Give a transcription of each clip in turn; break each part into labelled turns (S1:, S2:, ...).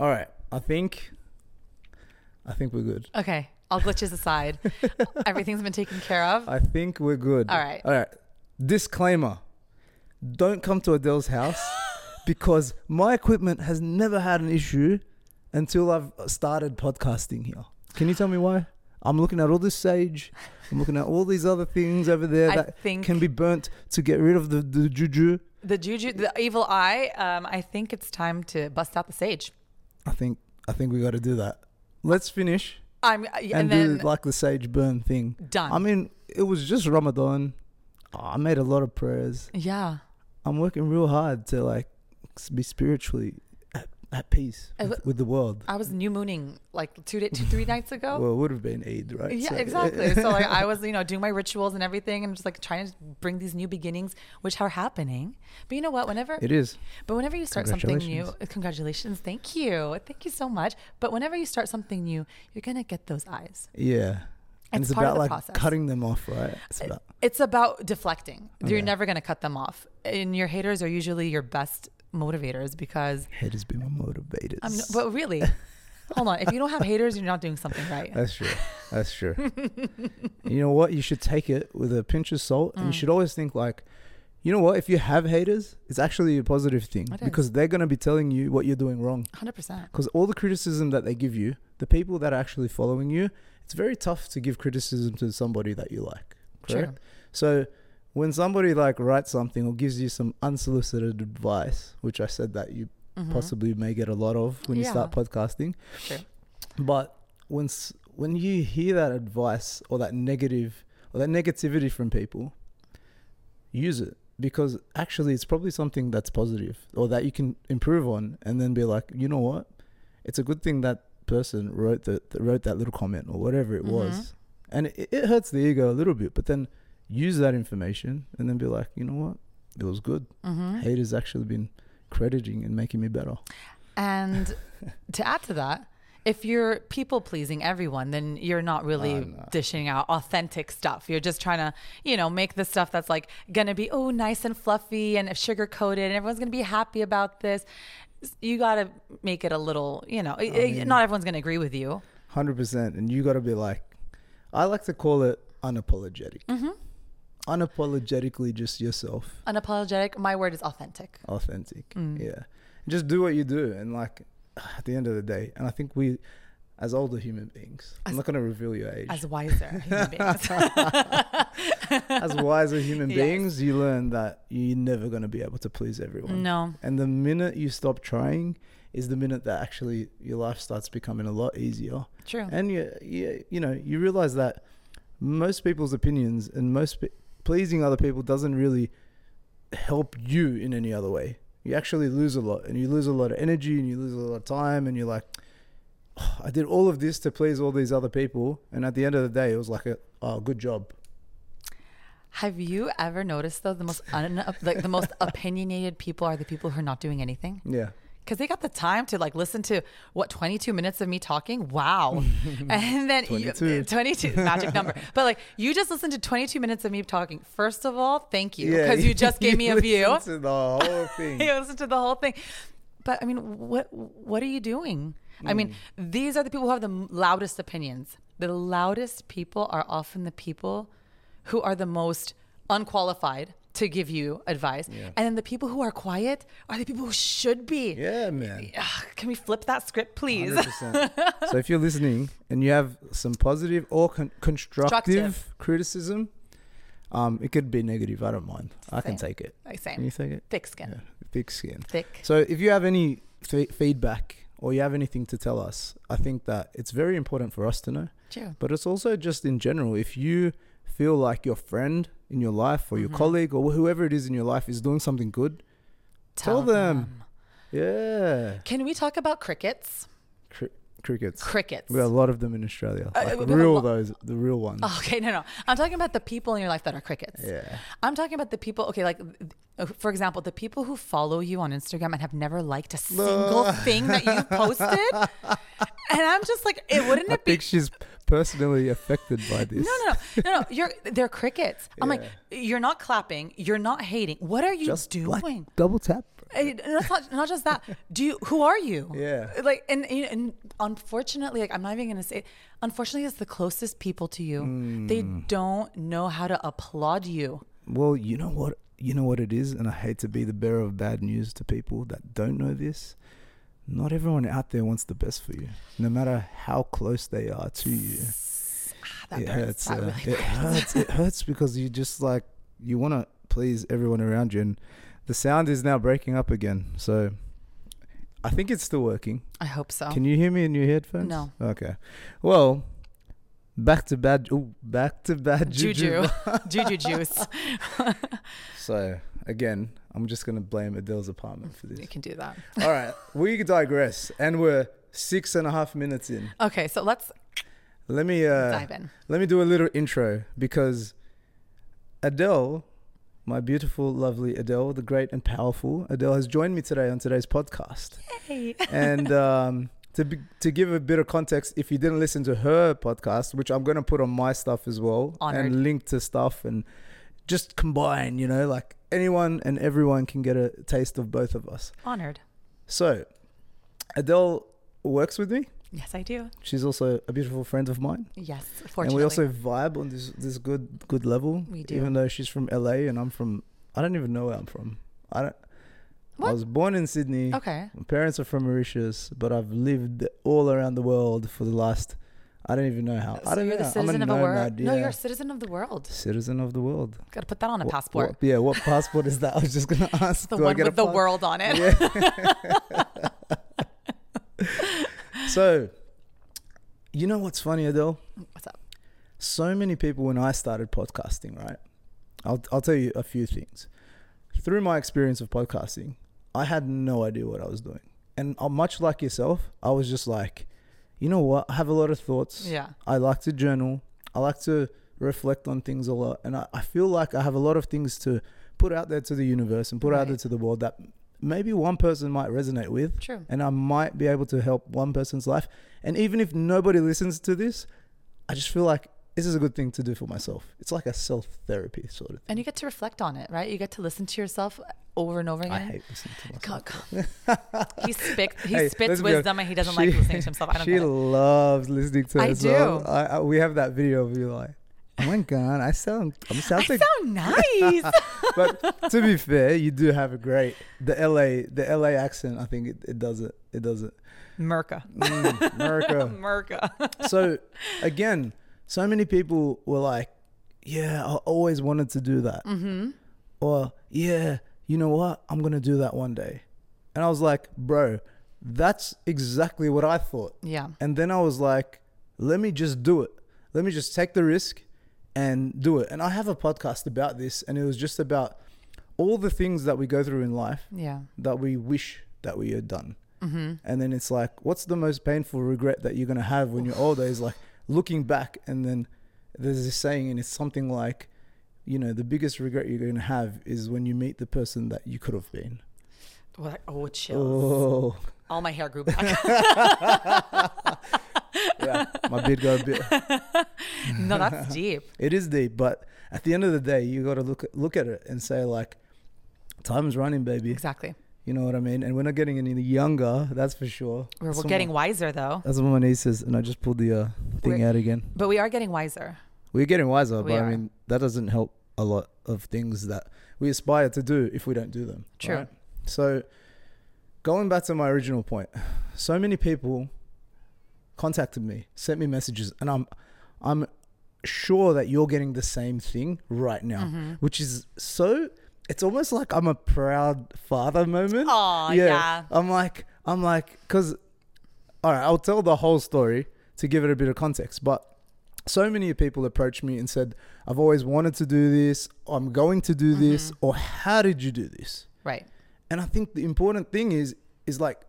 S1: All right. I think. I think we're good.
S2: Okay, all glitches aside, everything's been taken care of.
S1: I think we're good.
S2: All right.
S1: All right. Disclaimer: Don't come to Adele's house because my equipment has never had an issue until I've started podcasting here. Can you tell me why? I'm looking at all this sage. I'm looking at all these other things over there
S2: I
S1: that
S2: think-
S1: can be burnt to get rid of the, the juju.
S2: The juju, the evil eye. Um, I think it's time to bust out the sage.
S1: I think I think we got to do that. Let's finish
S2: I'm uh,
S1: and,
S2: and, then
S1: do like the sage burn thing.
S2: done.
S1: I mean, it was just Ramadan. I made a lot of prayers.
S2: yeah.
S1: I'm working real hard to like be spiritually at, peace with, with the world.
S2: I was new mooning like two, day, two three nights ago.
S1: Well, it would have been Eid, right?
S2: Yeah,
S1: So-
S2: exactly. so like I was, you know, doing my rituals and everything, and just like trying to bring these new beginnings, which are happening. But you know what? Whenever,
S1: it is.
S2: but whenever you start something new,
S1: Congratulations.
S2: uh, thank you, thank you so much. But whenever you start something new, you're gonna get those eyes.
S1: Yeah. And
S2: It's
S1: it's, about like
S2: process.
S1: cutting them off, right? It's about
S2: It's about deflecting. You're never gonna cut them off, and your haters are usually your best motivators because
S1: haters be my motivators.
S2: I'm. But really, hold on. If you don't have haters, you're not doing something right.
S1: That's true. That's true. you know what? You should take it with a pinch of salt, and you
S2: Mm.
S1: should always think like, you know what? If you have haters, it's actually a positive thing because they're gonna be telling you what you're doing wrong.
S2: Hundred percent.
S1: Because all the criticism that they give you, the people that are actually following you, it's very tough to give criticism to somebody that you like.
S2: True.
S1: So when somebody like writes something or gives you some unsolicited advice, which I said that you
S2: Mhm.
S1: possibly may get a lot of when you start podcasting,
S2: True.
S1: but when when you hear that advice or that negative or that negativity from people, use it because actually it's probably something that's positive or that you can improve on, and then be like, you know what, it's a good thing that person wrote that wrote that little comment or whatever it
S2: Mhm.
S1: was, and it, it hurts the ego a little bit, but then use that information and then be like, you know what, it was good.
S2: Mhm.
S1: has actually been crediting and making me better.
S2: And to add to that, if you're people pleasing everyone, then you're not really
S1: Oh, no.
S2: dishing out authentic stuff. You're just trying to, you know, make the stuff that's like gonna be oh nice and fluffy and sugar coated, and everyone's gonna be happy about this. You gotta make it a little, you know,
S1: mean-
S2: not everyone's gonna agree with you.
S1: Hundred percent, and you got to be like, I like to call it unapologetic.
S2: Mm-hmm.
S1: Unapologetically, just yourself,
S2: Unapologetic. My word is authentic.
S1: authentic.
S2: Mm.
S1: Yeah, just do what you do, and like at the end of the day, and I think we, as older human beings, I'm not going to reveal your age.
S2: As wiser human beings.
S1: As wiser human
S2: Yes.
S1: beings, you learn that you're never going to be able to please everyone.
S2: no.
S1: And the minute you stop trying, is the minute that actually your life starts becoming a lot easier.
S2: True.
S1: and you, you you know you realize that most people's opinions and most pleasing other people doesn't really help you in any other way. You actually lose a lot and you lose a lot of energy and you lose a lot of time and you're like "Oh, i did all of this to please all these other people and at the end of the day it was like a oh good job.
S2: Have you ever noticed though the most un- like the most opinionated people are the people who are not doing anything?
S1: Yeah
S2: because they got the time to like listen to what 22 minutes of me talking. Wow, and then you-
S1: 22.
S2: 22 magic number. But like you just listened to 22 minutes of me talking. First of all, thank you
S1: Yeah,
S2: because you just gave me a view.
S1: to the whole thing
S2: you listened to the whole thing. But I mean, what what are you doing? I mean,
S1: Mm.
S2: these are the people who have the loudest opinions. The loudest people are often the people who are the most unqualified to give you advice.
S1: Yeah.
S2: And then the people who are quiet are the people who should be.
S1: yeah man
S2: can we flip that script, please?
S1: 100%. so if you're listening and you have some positive or con- constructive,
S2: Constructive.
S1: criticism, um, it could be negative. I don't mind. I can take it.
S2: Like
S1: Can you take it?
S2: Thick skin.
S1: Yeah, thick skin.
S2: Thick.
S1: So if you have any f- feedback or you have anything to tell us, I think that it's very important for us to know.
S2: True.
S1: But it's also just in general, if you feel like your friend in your life or your
S2: Mhm.
S1: colleague or whoever it is in your life is doing something good, Tell them. yeah,
S2: Can we talk about crickets?
S1: Cri- crickets.
S2: Crickets.
S1: We have a lot of them in Australia.
S2: Uh,
S1: Like
S2: we
S1: real
S2: lo-
S1: those, the real ones.
S2: Okay, no, no. I'm talking about the people in your life that are crickets.
S1: Yeah.
S2: I'm talking about the people, okay, like, uh, for example, the people who follow you on Instagram and have never liked a single thing that you posted. And I'm just like, it wouldn't
S1: I
S2: it be?
S1: think she's personally affected by this.
S2: No, no, no, no, no. You're they're crickets. I'm like, you're not clapping, you're not hating. What are you
S1: Just
S2: doing?
S1: like double tap. bro.
S2: Eh, Not, not, just that. Do you? Who are you?
S1: Yeah.
S2: Like, and, and and unfortunately, like I'm not even gonna say. Unfortunately, it's the closest people to you. They
S1: Mm.
S2: don't know how to applaud you.
S1: Well, you know what? You know what it is, and I hate to be the bearer of bad news to people that don't know this. Not everyone out there wants the best for you, no matter how close they are to you.
S2: Ah, that
S1: it hurts. Uh,
S2: really
S1: it hurts. It hurts because you just like you want to please everyone around you, and the sound is now breaking up again. So I think it's still working.
S2: I hope so.
S1: Can you hear me in your headphones?
S2: No.
S1: Okay. Well, back to bad. Ooh, back to bad juju.
S2: Juju, juju juice.
S1: So again, I'm just gonna blame Adele's apartment for this.
S2: You can do that.
S1: All right, we digress, and we're six and a half minutes in.
S2: Okay, so let's
S1: Let me uh,
S2: dive in.
S1: let me do a little intro because Adele, my beautiful, lovely Adele, the great and powerful Adele, has joined me today on today's podcast.
S2: Hey.
S1: and um, to be, to give a bit of context, if you didn't listen to her podcast, which I'm going to put on my stuff as well,
S2: Honored.
S1: and link to stuff and just combine, you know, like anyone and everyone can get a taste of both of us.
S2: Honored.
S1: So, Adele works with me.
S2: Yes, I do.
S1: She's also a beautiful friend of mine,
S2: Yes, fortunately.
S1: and we also vibe on this this good good level.
S2: We do.
S1: even though she's from LA and I'm from I don't even know where I'm from. I don't.
S2: what?
S1: I was born in Sydney.
S2: okay.
S1: My parents are from Mauritius, but I've lived all around the world for the last. I don't even know how. I
S2: So
S1: don't
S2: you're
S1: know.
S2: the citizen
S1: I'm a
S2: of a world.
S1: nomad.
S2: No, you're a citizen of the world.
S1: citizen of the world.
S2: Got to put that on a
S1: What-
S2: passport.
S1: what- yeah, what passport is that? I was just gonna ask.
S2: the
S1: I
S2: one with the world on it.
S1: Yeah. so, you know what's funny, Adele?
S2: What's up?
S1: so many people when I started podcasting, right? I'll I'll tell you a few things. Through my experience of podcasting, I had no idea what I was doing. And uh, much like yourself, I was just like, you know what? I have a lot of thoughts.
S2: Yeah.
S1: I like to journal. I like to reflect on things a lot. And I, I feel like I have a lot of things to put out there to the universe and put out there to the world that maybe one person might resonate with
S2: True.
S1: and I might be able to help one person's life. And even if nobody listens to this, I just feel like this is a good thing to do for myself. It's like a self therapy sort of thing.
S2: And you get to reflect on it, right? You get to listen to yourself over and over again.
S1: I hate listening to
S2: God,
S1: myself.
S2: God. he spits, he
S1: Hey,
S2: spits
S1: let's be honest.
S2: wisdom and he doesn't like listening to himself. I don't
S1: she loves listening to
S2: I
S1: herself.
S2: do.
S1: I, I, we have that video of you like, oh my god, I sound, I
S2: I
S1: sound
S2: nice.
S1: but to be fair, you do have a great the LA the LA accent. I think it, it does it. It does it.
S2: Merca.
S1: Mm, America.
S2: Merca.
S1: so again, so many people were like, "Yeah, I always wanted to do that,"
S2: mm-hmm.
S1: or "Yeah, you know what? I'm gonna do that one day." And I was like, "Bro, that's exactly what I thought."
S2: Yeah.
S1: And then I was like, "Let me just do it. Let me just take the risk and do it." And I have a podcast about this, and it was just about all the things that we go through in life
S2: Yeah.
S1: that we wish that we had done.
S2: Mm-hmm.
S1: And then it's like, what's the most painful regret that you're gonna have when you're older? Is like looking back, and then there's this saying, and it's something like, you know, the biggest regret you're gonna have is when you meet the person that you could have been.
S2: Oh, chills.
S1: Oh,
S2: All my hair grew back.
S1: yeah, my beard got a bit.
S2: no, that's deep.
S1: It is deep, but at the end of the day, you got to look at, look at it and say like, time's running, baby.
S2: Exactly.
S1: You know what I mean? And we're not getting any younger, that's for sure.
S2: We're, we're getting wiser though.
S1: That's what my niece says, and I just pulled the uh, thing
S2: We're-
S1: out again.
S2: But we are getting wiser.
S1: We're getting wiser,
S2: We
S1: but
S2: are.
S1: I mean that doesn't help a lot of things that we aspire to do if we don't do them.
S2: True.
S1: right? So, going back to my original point, so many people contacted me, sent me messages, and I'm, I'm sure that you're getting the same thing right now,
S2: Mm-hmm.
S1: which is so. It's almost like I'm a proud father moment.
S2: Oh yeah.
S1: I'm like, I'm like, because, all right, I'll tell the whole story to give it a bit of context. But so many people approached me and said, I've always wanted to do this, I'm going to do this,
S2: Mm-hmm.
S1: or how did you do this?
S2: Right.
S1: And I think the important thing is, is like,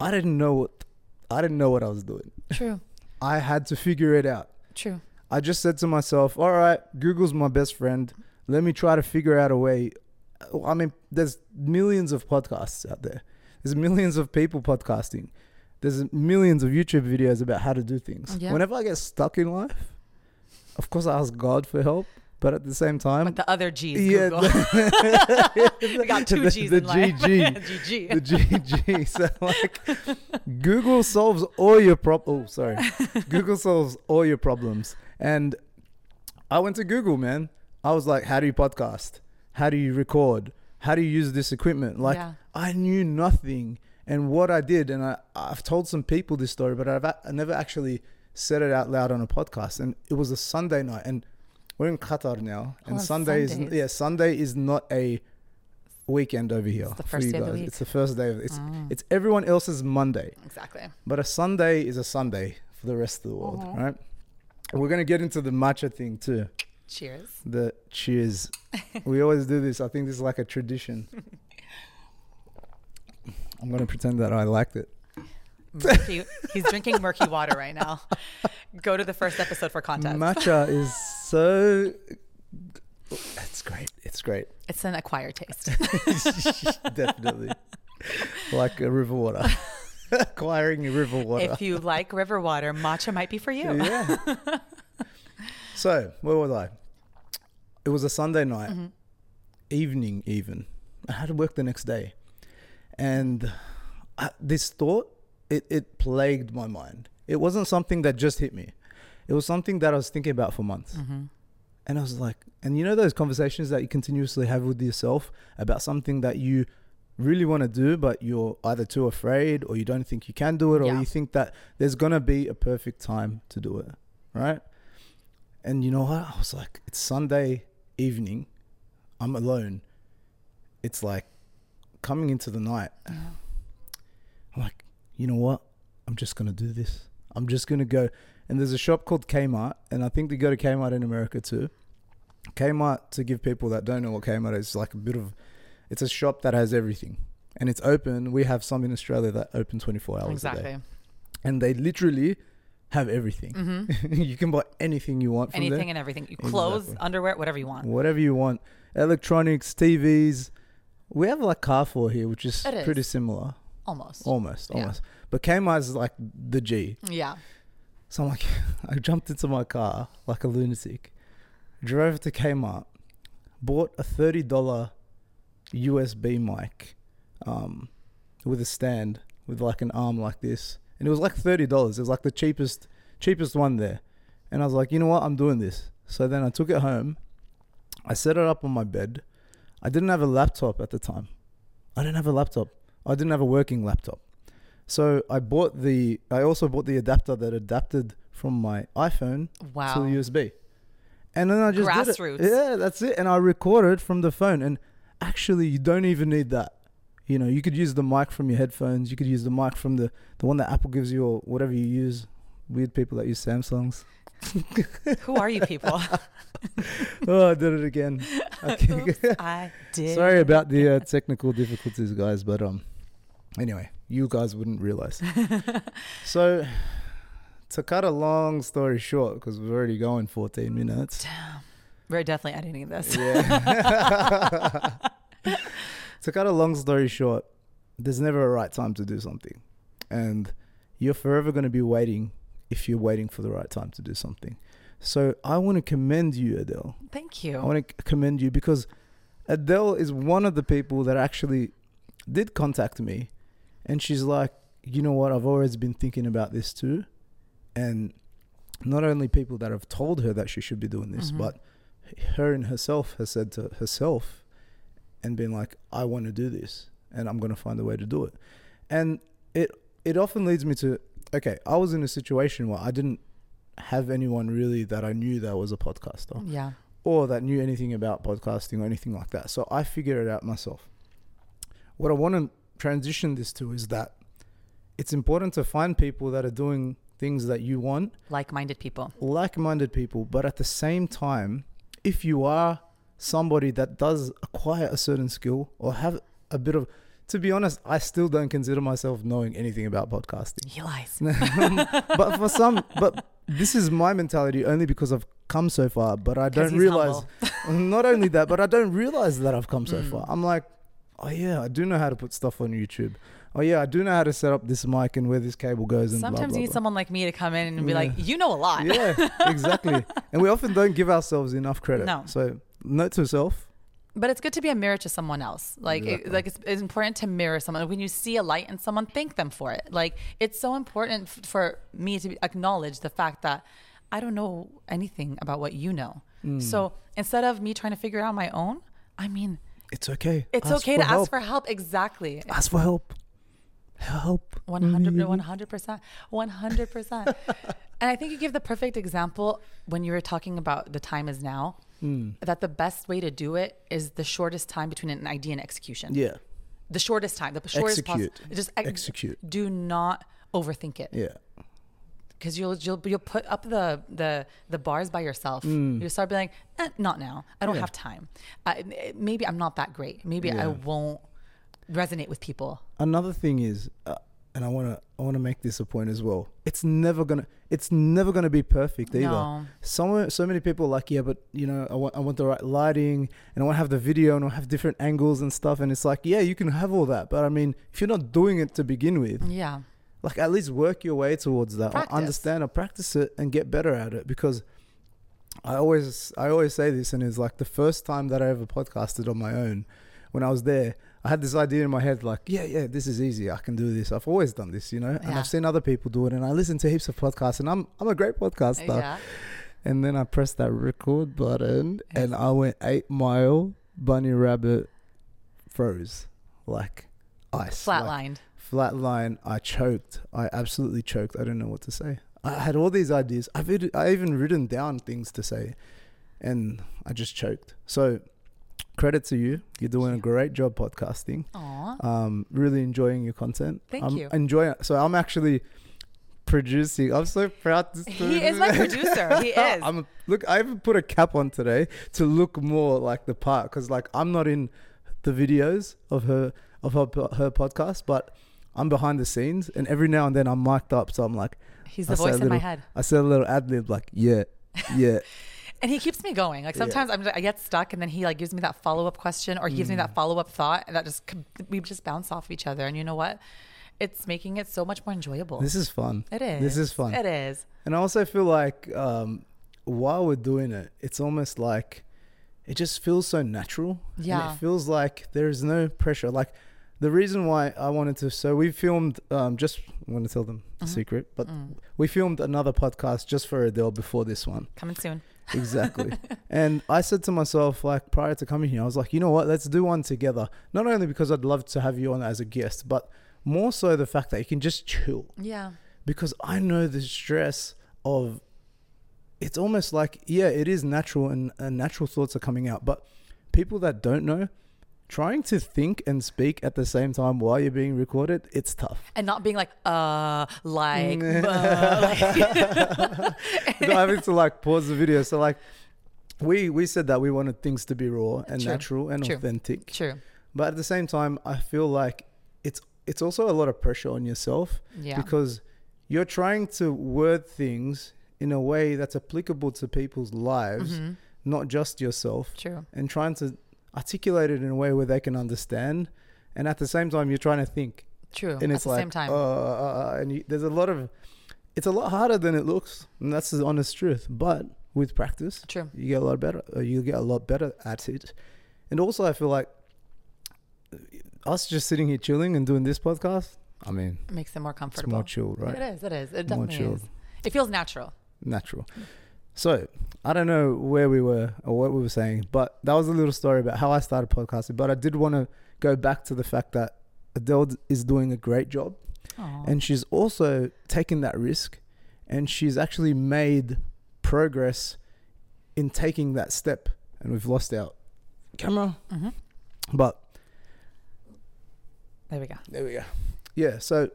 S1: I didn't know what, I didn't know what I was doing.
S2: True.
S1: I had to figure it out.
S2: True.
S1: I just said to myself, all right, Google's my best friend. Let me try to figure out a way. I mean, there's millions of podcasts out there. There's millions of people podcasting. There's millions of YouTube videos about how to do things.
S2: Yeah.
S1: Whenever I get stuck in life, of course I ask God for help, but at the same time,
S2: But the other G's,
S1: yeah,
S2: Google.
S1: the-
S2: we got two
S1: the-
S2: G's
S1: the
S2: in life.
S1: GG.
S2: GG.
S1: the GG. So like, Google solves all your problems. Oh, sorry. Google solves all your problems. And I went to Google, man. I was like, how do you podcast? How do you record? How do you use this equipment? Like,
S2: Yeah.
S1: I knew nothing. And what I did, and I, I've told some people this story, but I've I never actually said it out loud on a podcast. And it was a Sunday night, and we're in Qatar now. And
S2: Oh,
S1: Sunday is yeah, Sunday is not a weekend over here.
S2: the
S1: for
S2: first
S1: you
S2: day of the week.
S1: It's the first day of it's
S2: Mm.
S1: it's everyone else's Monday,
S2: Exactly.
S1: but a Sunday is a Sunday for the rest of the world,
S2: Mhm.
S1: right? And we're gonna get into the matcha thing too.
S2: Cheers.
S1: The cheers. we always do this. I think this is like a tradition. I'm gonna pretend that I liked it.
S2: Murky, he's drinking murky water right now. Go to the first episode for context.
S1: Matcha is so. It's great. It's great.
S2: It's an acquired taste.
S1: Definitely. like a river water. Acquiring a river water.
S2: if you like river water, matcha might be for you.
S1: Yeah. So, where was I? It was a Sunday night,
S2: Mm-hmm.
S1: evening, even. I had to work the next day. And I, this thought, it, it plagued my mind. It wasn't something that just hit me, it was something that I was thinking about for months.
S2: Mm-hmm.
S1: And I was like, and you know those conversations that you continuously have with yourself about something that you really want to do, but you're either too afraid or you don't think you can do it, or
S2: Yeah.
S1: you think that there's going to be a perfect time to do it, right? And you know what? I was like, it's Sunday evening. I'm alone. It's like coming into the night. I'm like, you know what? I'm just going to do this. I'm just going to go. And there's a shop called Kmart, and I think they go to Kmart in America too. Kmart, to give people that don't know what Kmart is, like a bit of, it's a shop that has everything, and it's open. We have some in Australia that open 24 hours a day,
S2: Exactly.
S1: and they literally have everything.
S2: hmm
S1: you can buy anything you want from
S2: Anything and everything. You Clothes,
S1: Exactly.
S2: underwear, whatever you want.
S1: whatever you want, electronics, TVs. We have like Carrefour here, which is
S2: is.
S1: pretty similar,
S2: Almost.
S1: almost,
S2: Yeah.
S1: almost. But Kmart is like the G.
S2: Yeah.
S1: So I'm like, I jumped into my car like a lunatic, drove to Kmart, bought a thirty dollar USB mic, um, with a stand with like an arm like this, and it was like thirty dollars. It was like the cheapest cheapest one there, and I was like, you know what, I'm doing this. So then I took it home, I set it up on my bed. I didn't have a laptop at the time. I didn't have a laptop. I didn't have a working laptop. So I bought the. I also bought the adapter that adapted from my iPhone
S2: Wow.
S1: to the USB, and then I just did it.
S2: Grassroots.
S1: Yeah, that's it. And I recorded from the phone. And actually, you don't even need that. You know, you could use the mic from your headphones. You could use the mic from the the one that Apple gives you or whatever you use. Weird people that use Samsungs.
S2: Who are you people?
S1: oh, I did it again. Okay.
S2: Oops, I did.
S1: Sorry about the uh, technical difficulties, guys. But um, anyway, you guys wouldn't realize. so, to cut a long story short, because we're already going 14 minutes.
S2: Damn. We're definitely editing this.
S1: Yeah. To cut a long story short, there's never a right time to do something, and you're forever going to be waiting if you're waiting for the right time to do something. So I want to commend you, Adele.
S2: Thank you.
S1: I want to commend you because Adele is one of the people that actually did contact me, and she's like, you know what? I've always been thinking about this too, and not only people that have told her that she should be doing this,
S2: Mhm.
S1: but her and herself has said to herself and being like, I want to do this, and I'm going to find a way to do it, and it it often leads me to okay, I was in a situation where I didn't have anyone really that I knew that was a podcaster
S2: Yeah.
S1: or that knew anything about podcasting or anything like that. So I figured it out myself. What I want to transition this to is that it's important to find people that are doing things that you want,
S2: Like minded people.
S1: like minded people, but at the same time, if you are somebody that does acquire a certain skill or have a bit of to be honest, I still don't consider myself knowing anything about podcasting.
S2: He lies.
S1: but for some, but this is my mentality only because I've come so far. But I don't realize. Not only that, but I don't realize that I've come so
S2: Mm.
S1: far. I'm like, oh yeah, I do know how to put stuff on YouTube. oh yeah, I do know how to set up this mic and where this cable goes and blah,
S2: Sometimes
S1: blah,
S2: you need
S1: blah.
S2: someone like me to come in and be
S1: Yeah.
S2: like, you know a lot.
S1: Yeah, exactly. and we often don't give ourselves enough credit.
S2: No.
S1: So note to self.
S2: But it's good to be a mirror to someone else. Like, it, like it's, it's important to mirror someone. When you see a light in someone, thank them for it. Like, it's so important f- for me to acknowledge the fact that I don't know anything about what you know.
S1: Mm.
S2: So instead of me trying to figure it out on my own, I mean,
S1: It's okay.
S2: it's
S1: Ask
S2: okay to
S1: help.
S2: ask for help. Exactly.
S1: Ask for help. Help.
S2: 100 100% 100% and i think you give the perfect example when you were talking about the time is now
S1: Hmm.
S2: that the best way to do it is the shortest time between an idea and execution
S1: Yeah.
S2: the shortest time the shortest
S1: Execute.
S2: possible just ex-
S1: Execute.
S2: do not overthink it
S1: Yeah.
S2: because you'll you'll you'll put up the the the bars by yourself.
S1: Mm.
S2: You start being like, eh, not now. I don't
S1: Yeah.
S2: have time. I, maybe I'm not that great. Maybe I won't resonate with people.
S1: Another thing is, uh, and I want to I want to make this a point as well. It's never gonna it's never gonna be perfect either.
S2: No.
S1: So so many people are like, yeah, but you know, I want I want the right lighting and I want to have the video and I have different angles and stuff. And it's like, yeah, you can have all that, but I mean, if you're not doing it to begin with,
S2: Yeah.
S1: like at least work your way towards that.
S2: Practice.
S1: Understand or practice it and get better at it because. I always I always say this and it's like the first time that I ever podcasted on my own when I was there I had this idea in my head like yeah yeah this is easy I can do this I've always done this you know and
S2: Yeah.
S1: I've seen other people do it and I listen to heaps of podcasts and I'm I'm a great podcaster oh,
S2: Yeah.
S1: and then I pressed that record button and I went 8 mile bunny rabbit froze like ice
S2: Flatlined.
S1: flat line. I choked. I absolutely choked. I don't know what to say. I had all these ideas. I've I even written down things to say, and I just choked. So, credit to you. You're doing a great job podcasting.
S2: Aw.
S1: Um, really enjoying your content.
S2: Thank
S1: I'm
S2: you.
S1: Enjoying. So I'm actually producing. I'm so proud. To
S2: He is my producer. He is.
S1: I'm look. I even put a cap on today to look more like the part because like I'm not in the videos of her of her her podcast, but I'm behind the scenes, and every now and then I'm mic'd up, so I'm like,
S2: He's
S1: I
S2: the
S1: a
S2: voice in my head.
S1: I said a little ad lib like, yeah, yeah,
S2: And he keeps me going. Like
S1: Yeah.
S2: sometimes I'm, I get stuck, and then he like gives me that follow up question, or he gives me
S1: Mm.
S2: that follow up thought, and that just we just bounce off each other. And you know what? It's making it so much more enjoyable.
S1: this is fun.
S2: it is.
S1: This is fun.
S2: It is.
S1: And I also feel like um, while we're doing it, it's almost like it just feels so natural. And
S2: Yeah.
S1: it feels like there is no pressure. Like the reason why I wanted to, so we filmed, um, just I'm going to tell them the
S2: Mhm.
S1: secret, but
S2: Mm.
S1: we filmed another podcast just for Adele before this one.
S2: Coming soon.
S1: Exactly. and I said to myself, like prior to coming here, I was like, you know what? Let's do one together. Not only because I'd love to have you on as a guest, but more so the fact that you can just chill
S2: Yeah.
S1: because I know the stress of it's almost like yeah it is natural and, and natural thoughts are coming out but people that don't know trying to think and speak at the same time while you're being recorded it's tough
S2: And not being like, uh, like, uh, like
S1: having to like pause the video so like we we said that we wanted things to be raw and
S2: True.
S1: natural and
S2: True.
S1: authentic
S2: True.
S1: but at the same time i feel like it's it's also a lot of pressure on yourself
S2: Yeah.
S1: because you're trying to word things in a way that's applicable to people's lives,
S2: hmm
S1: not just yourself,
S2: True.
S1: and trying to articulate it in a way where they can understand. And at the same time, you're trying to think,
S2: True.
S1: and
S2: At
S1: it's
S2: the
S1: like,
S2: same time.
S1: uh, uh, uh, and you, there's a lot of, it's a lot harder than it looks, and that's the honest truth. But with practice,
S2: True.
S1: you get a lot better. Uh, you get a lot better at it, and also I feel like us just sitting here chilling and doing this podcast. I mean, it
S2: Makes it more
S1: it's
S2: comfortable.
S1: more chill, right?
S2: It is. It is. It
S1: More
S2: definitely
S1: chilled.
S2: is. It feels natural.
S1: natural. So I don't know where we were or what we were saying, but that was a little story about how I started podcasting. But I did want to go back to the fact that Adele is doing a great job,
S2: Aw.
S1: and she's also taken that risk, and she's actually made progress in taking that step. And we've lost our camera,
S2: Mhm.
S1: but
S2: There we go.
S1: there we go. Yeah. So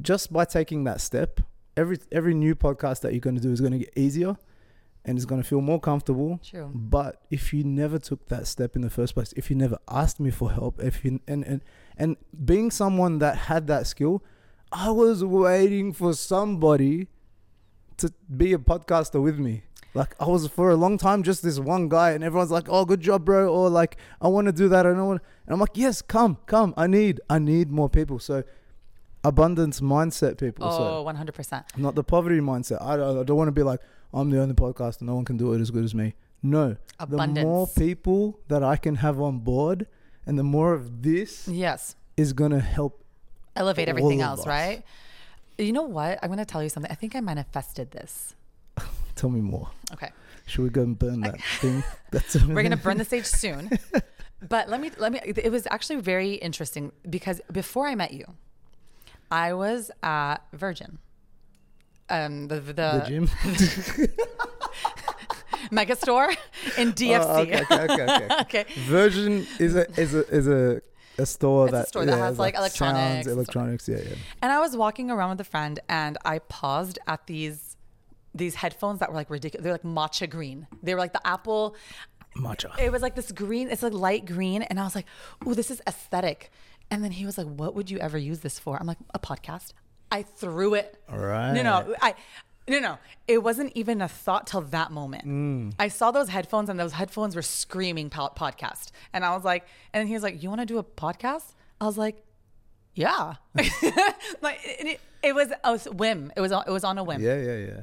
S1: just by taking that step, every every new podcast that you're going to do is going to get easier, and it's going to feel more comfortable.
S2: True.
S1: But if you never took that step in the first place, if you never asked me for help, if you and and and being someone that had that skill, I was waiting for somebody to be a podcaster with me. Like I was for a long time just this one guy, and everyone's like, "Oh, good job, bro," or like, "I want to do that," I want, and I'm like, "Yes, come, come. I need, I need more people." So, abundance mindset people.
S2: Oh, 100%.
S1: not the poverty mindset. I don't, I don't want to be like, I'm the only podcast and no one can do it as good as me. No.
S2: Abundance.
S1: The more people that I can have on board and the more of this
S2: Yes.
S1: is going to help.
S2: Elevate everything else,
S1: us.
S2: right? You know what? I'm going to tell you something. I think I manifested this.
S1: Tell me more.
S2: Okay.
S1: Should we go and burn that thing? That's
S2: We're gonna burn the stage soon. But let me let me it was actually very interesting because before I met you, I was at Virgin. Um the the,
S1: the gym.
S2: mega store in DFC.
S1: Oh, okay, okay, okay, okay. Virgin is a is a is a a store
S2: It's a
S1: that
S2: store that
S1: yeah,
S2: has, like, electronics
S1: sounds, electronics. Yeah, yeah.
S2: And I was walking around with a friend and I paused at these these headphones that were like ridiculous. They're like matcha green. They were like the Apple
S1: Matcha.
S2: it was like this green, it's like light green. And I was like, oh, this is aesthetic. And then he was like, what would you ever use this for? I'm like, a podcast. I threw it.
S1: All right.
S2: No, no, I, no, no. It wasn't even a thought till that moment.
S1: Mm.
S2: I saw those headphones and those headphones were screaming po- podcast. And I was like, and he was like, you want to do a podcast? I was like, yeah. like it, it, it was a whim. It was, on- it was on a whim.
S1: Yeah, yeah, yeah.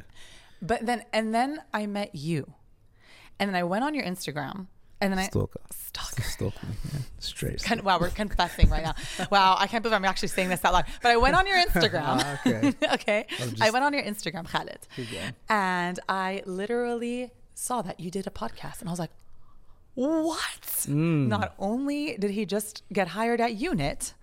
S2: But then, and then I met you. And then I went on your Instagram and then I
S1: Stalker.
S2: stalker.
S1: Yeah. Straight.
S2: Con- wow, we're confessing right now. Wow, I can't believe I'm actually saying this out loud. But I went on your Instagram.
S1: Okay.
S2: okay.
S1: just-
S2: I went on your Instagram, Khaled. And I literally saw that you did a podcast. And I was like, what?
S1: Mm.
S2: Not only did he just get hired at Unit,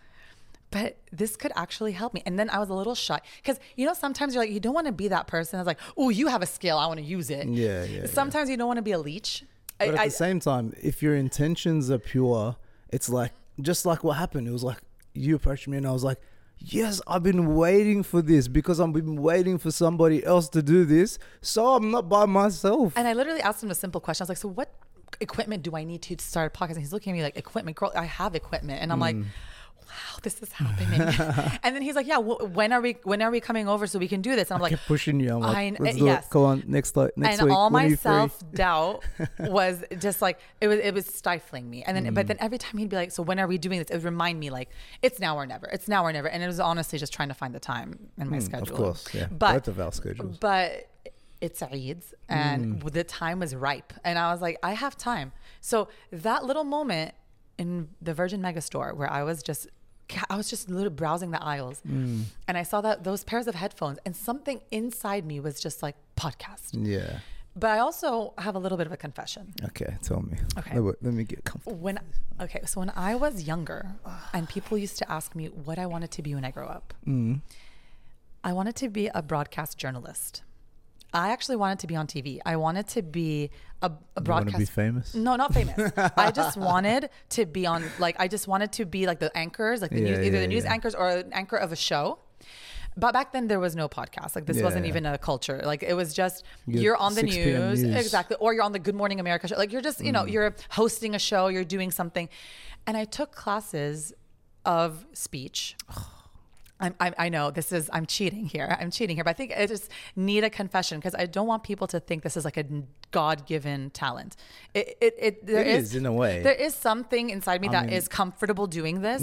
S2: but this could actually help me. And then I was a little shy because, you know, sometimes you're like, you don't want to be that person that's like, oh, you have a skill. I want to use it.
S1: Yeah, yeah, yeah.
S2: Sometimes you don't want to be a leech. I-
S1: But at
S2: I-
S1: the same time, if your intentions are pure, it's like just like what happened. It was like you approached me and I was like, Yes, I've been waiting for this because I've been waiting for somebody else to do this. So I'm not by myself.
S2: And I literally asked him a simple question. I was like, "So what equipment do I need to start a podcast?" And he's looking at me like, "Equipment, girl. I have equipment." And I'm like,
S1: Mm.
S2: "Wow, this is happening." and then he's like, "Yeah, w- when are we? When are we coming over so we can do this?" And I'm
S1: I
S2: like,
S1: pushing you. I'm like,
S2: I-
S1: let's do
S2: yes.
S1: it. Come on, next like next
S2: and
S1: week.
S2: all my self doubt was just like it was. It was stifling me. And then,
S1: Mm.
S2: but then every time he'd be like, "So when are we doing this?" It would remind me like, "It's now or never. It's now or never." And it was honestly just trying to find the time in my
S1: Mm,
S2: schedule.
S1: Of course, yeah.
S2: But
S1: Both of our schedules.
S2: but it's Eid's and
S1: Mm.
S2: the time was ripe. And I was like, I have time. So that little moment in the Virgin Megastore where I was just I was just literally browsing the aisles
S1: Mm.
S2: and I saw that those pairs of headphones and something inside me was just like podcast.
S1: Yeah.
S2: But I also have a little bit of a confession.
S1: Okay, tell me.
S2: Okay.
S1: Let, me- get comfortable.
S2: When okay, so when I was younger and people used to ask me what I wanted to be when I grow up.
S1: Mm.
S2: I wanted to be a broadcast journalist. I actually wanted to be on TV. I wanted to be a, a
S1: You want to
S2: broadcast.
S1: be famous?
S2: no, not famous. I just wanted to be on, like, I just wanted to be like the anchors, like the
S1: Yeah,
S2: news, either
S1: yeah,
S2: the news
S1: yeah.
S2: anchors or an anchor of a show. But back then there was no podcast. Like this wasn't even a culture. Like it was just
S1: You're
S2: you're on the news,
S1: news. Mm.
S2: exactly, or you're on the Good Morning America show. Like you're just you know you're hosting a show, you're doing something, and I took classes of speech. I'm, I, I know this is I'm cheating here. I'm cheating here, but I think I just need a confession because I don't want people to think this is like a God given talent. It it, it there
S1: It is, in a way.
S2: There is something inside me that is
S1: mean-
S2: comfortable doing this,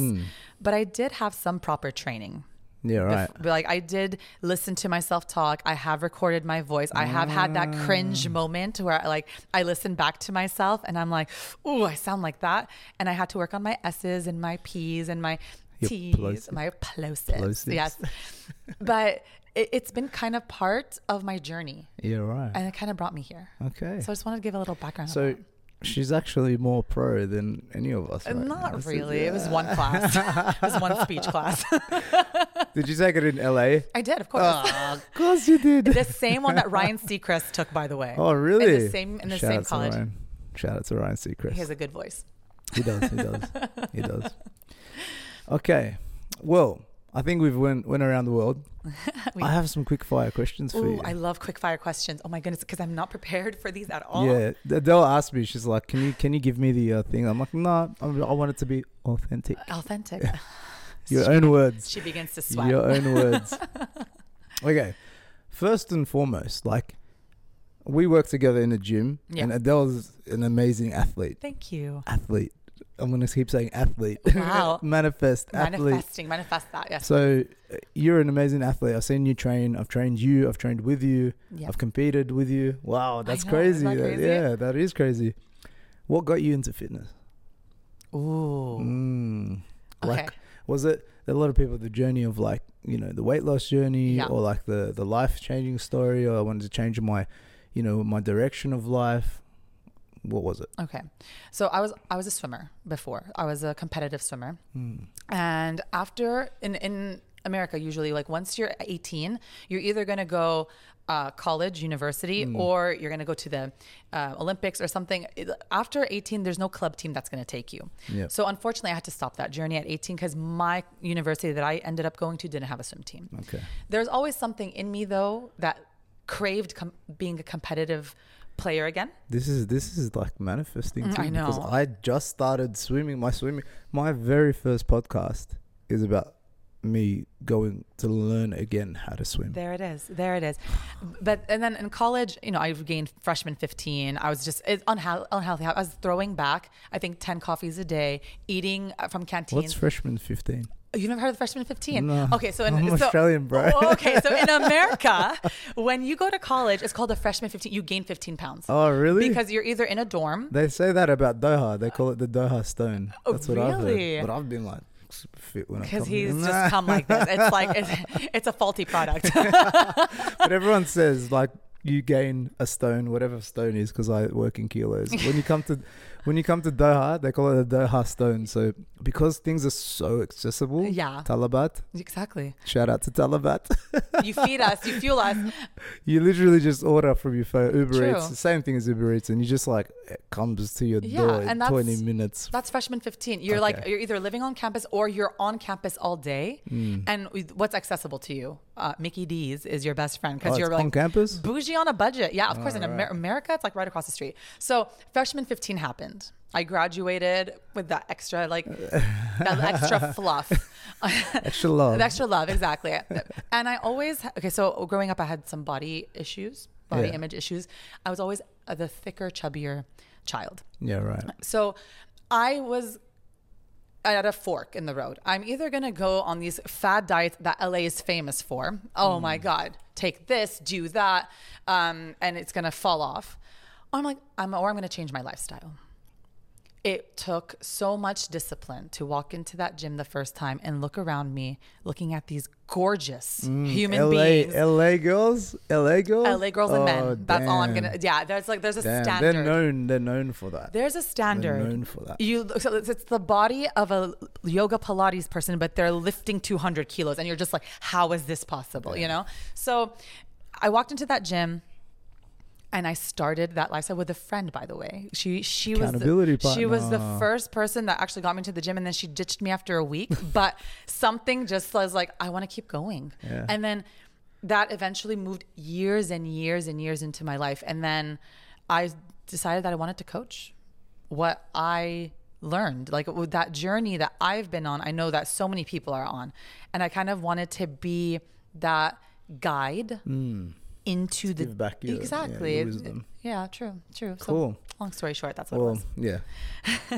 S2: but I did have some proper training.
S1: Yeah, right.
S2: But like I did listen to myself talk. I have recorded my voice. I have had that cringe
S1: Ah.
S2: moment where I, like I listen back to myself and I'm like, "Ooh, I sound like that." And I had to work on my S's and my P's and my T's,
S1: plosives.
S2: my plosives.
S1: Plosives.
S2: Yes. but it, it's been kind of part of my journey
S1: Yeah, right.
S2: and it kind of brought me here.
S1: Okay.
S2: So I just wanted to give a little background.
S1: So she's actually more pro than any of us. Right
S2: not
S1: is-
S2: really. It was one class. it was one speech class.
S1: Did you take it in LA?
S2: I did, of course.
S1: Of course you did.
S2: the same one that Ryan Seacrest took, by the way.
S1: oh, really?
S2: In the same in the
S1: Shout
S2: same
S1: out to
S2: college.
S1: Ryan. Shout out to Ryan Seacrest.
S2: He has a good voice.
S1: He does. He does. he does. Okay. Well, I think we've went went around the world.
S2: We-
S1: I have some quick fire questions for
S2: Ooh,
S1: you.
S2: I love quick fire questions. Oh my goodness, because I'm not prepared for these at all.
S1: Yeah, Adele asked me. She's like, "Can you can you give me the uh, thing?" I'm like, "No, nah, I want it to be authentic.
S2: Authentic.
S1: Your own words.
S2: She begins to sweat.
S1: Your own words." okay. First and foremost, like, we work together in the gym,
S2: Yeah.
S1: and Adele's an amazing athlete.
S2: Thank you.
S1: Athlete. I'm gonna keep saying athlete.
S2: Wow.
S1: Manifest athlete.
S2: Manifesting, manifest that. Yes.
S1: So uh, you're an amazing athlete. I've seen you train. I've trained you. I've trained with you.
S2: yeah.
S1: I've competed with you. Wow, that's
S2: know,
S1: crazy.
S2: that crazy?
S1: Yeah, that is crazy. What got you into fitness?
S2: Ooh.
S1: Mm.
S2: Okay.
S1: Like, was it a lot of people the journey of like you know the weight loss journey
S2: Yeah.
S1: or like the the life changing story or I wanted to change my you know my direction of life? What was it?
S2: Okay. So I was I was a swimmer before. I was a competitive swimmer.
S1: Mm.
S2: And after in in America usually like once you're 18, you're either going to go uh, college, university,
S1: Hmm.
S2: or you're going to go to the uh, Olympics or something. After 18, there's no club team that's going to take you.
S1: Yeah.
S2: So unfortunately, I had to stop that journey at 18 because my university that I ended up going to didn't have a swim team.
S1: Okay.
S2: There's always something in me though that craved com- being a competitive player again.
S1: This is this is like manifesting.
S2: Mm,
S1: Too,
S2: I know.
S1: Because I just started swimming. My swimming. My very first podcast is about me going to learn again how to swim.
S2: There it is. There it is. But and then in college, you know, I gained freshman 15. I was just unhealthy, unhealthy. I was throwing back, I think 10 coffees a day, eating uh, from canteen.
S1: What's freshman 15?
S2: You've never heard of the freshman 15?
S1: No.
S2: Okay, so in
S1: I'm
S2: so,
S1: Australian, bro.
S2: Oh, okay, so in America, when you go to college, it's called the freshman 15. You gain 15 pounds.
S1: Oh, really?
S2: Because you're either in a dorm.
S1: They say that about Doha. They call it the Doha Stone.
S2: Oh,
S1: That's what
S2: really?
S1: I've heard. But I've been like super fit when I
S2: because he's just come like this. It's like it's, it's a faulty product.
S1: but everyone says like you gain a stone, whatever stone is, because I work in kilos. When you come to when you come to Doha, they call it the Doha stone. So because things are so accessible,
S2: yeah,
S1: Talabat.
S2: exactly.
S1: Shout out to Talabat.
S2: You feed us, you fuel us.
S1: you literally just order from your phone, Uber
S2: True.
S1: Eats, the same thing as Uber Eats, and you just like it comes to your
S2: Yeah,
S1: door in 20 minutes.
S2: That's freshman 15. You're like, you're either living on campus or you're on campus all day.
S1: Mm.
S2: And what's accessible to you? Uh, Mickey D's is your best friend
S1: Oh,
S2: because
S1: it's
S2: you're like on
S1: campus.
S2: bougie on a budget. Yeah, of course. In Amer- America, it's like right across the street. So freshman 15 happened. I graduated with that extra, like, that extra fluff.
S1: Extra love.
S2: Extra love, exactly. and I always, okay, so growing up, I had some body issues, body
S1: Yeah.
S2: image issues. I was always the thicker, chubbier child.
S1: yeah, right.
S2: So I was at a fork in the road. I'm either going to go on these fad diets that LA is famous for. Oh my God, take this, do that, um, and it's going to fall off. Or I'm like, I'm, or I'm going to change my lifestyle. It took so much discipline to walk into that gym the first time and look around me, looking at these gorgeous mm, human
S1: LA,
S2: beings.
S1: LA girls, LA girls,
S2: LA girls and
S1: Oh,
S2: men. That's all I'm gonna. Yeah, there's like there's a
S1: Damn,
S2: standard.
S1: they're known. They're known for that.
S2: There's a standard.
S1: They're known for that.
S2: You so it's, it's the body of a yoga Pilates person, but they're lifting 200 kilos, and you're just like, how is this possible? You know. So, I walked into that gym, and I started that lifestyle with a friend. By the way, she she was the, she was the first person that actually got me to the gym, and then she ditched me after a week. but something just was like, I want to keep going,
S1: Yeah.
S2: and then that eventually moved years and years and years into my life, and then I decided that I wanted to coach what I learned, like with that journey that I've been on. I know that so many people are on, and I kind of wanted to be that guide hmm. Into the
S1: back your- yeah,
S2: exactly.
S1: your
S2: It- yeah, true, true.
S1: Cool.
S2: So, long story short, that's what it
S1: Well,
S2: was.
S1: yeah.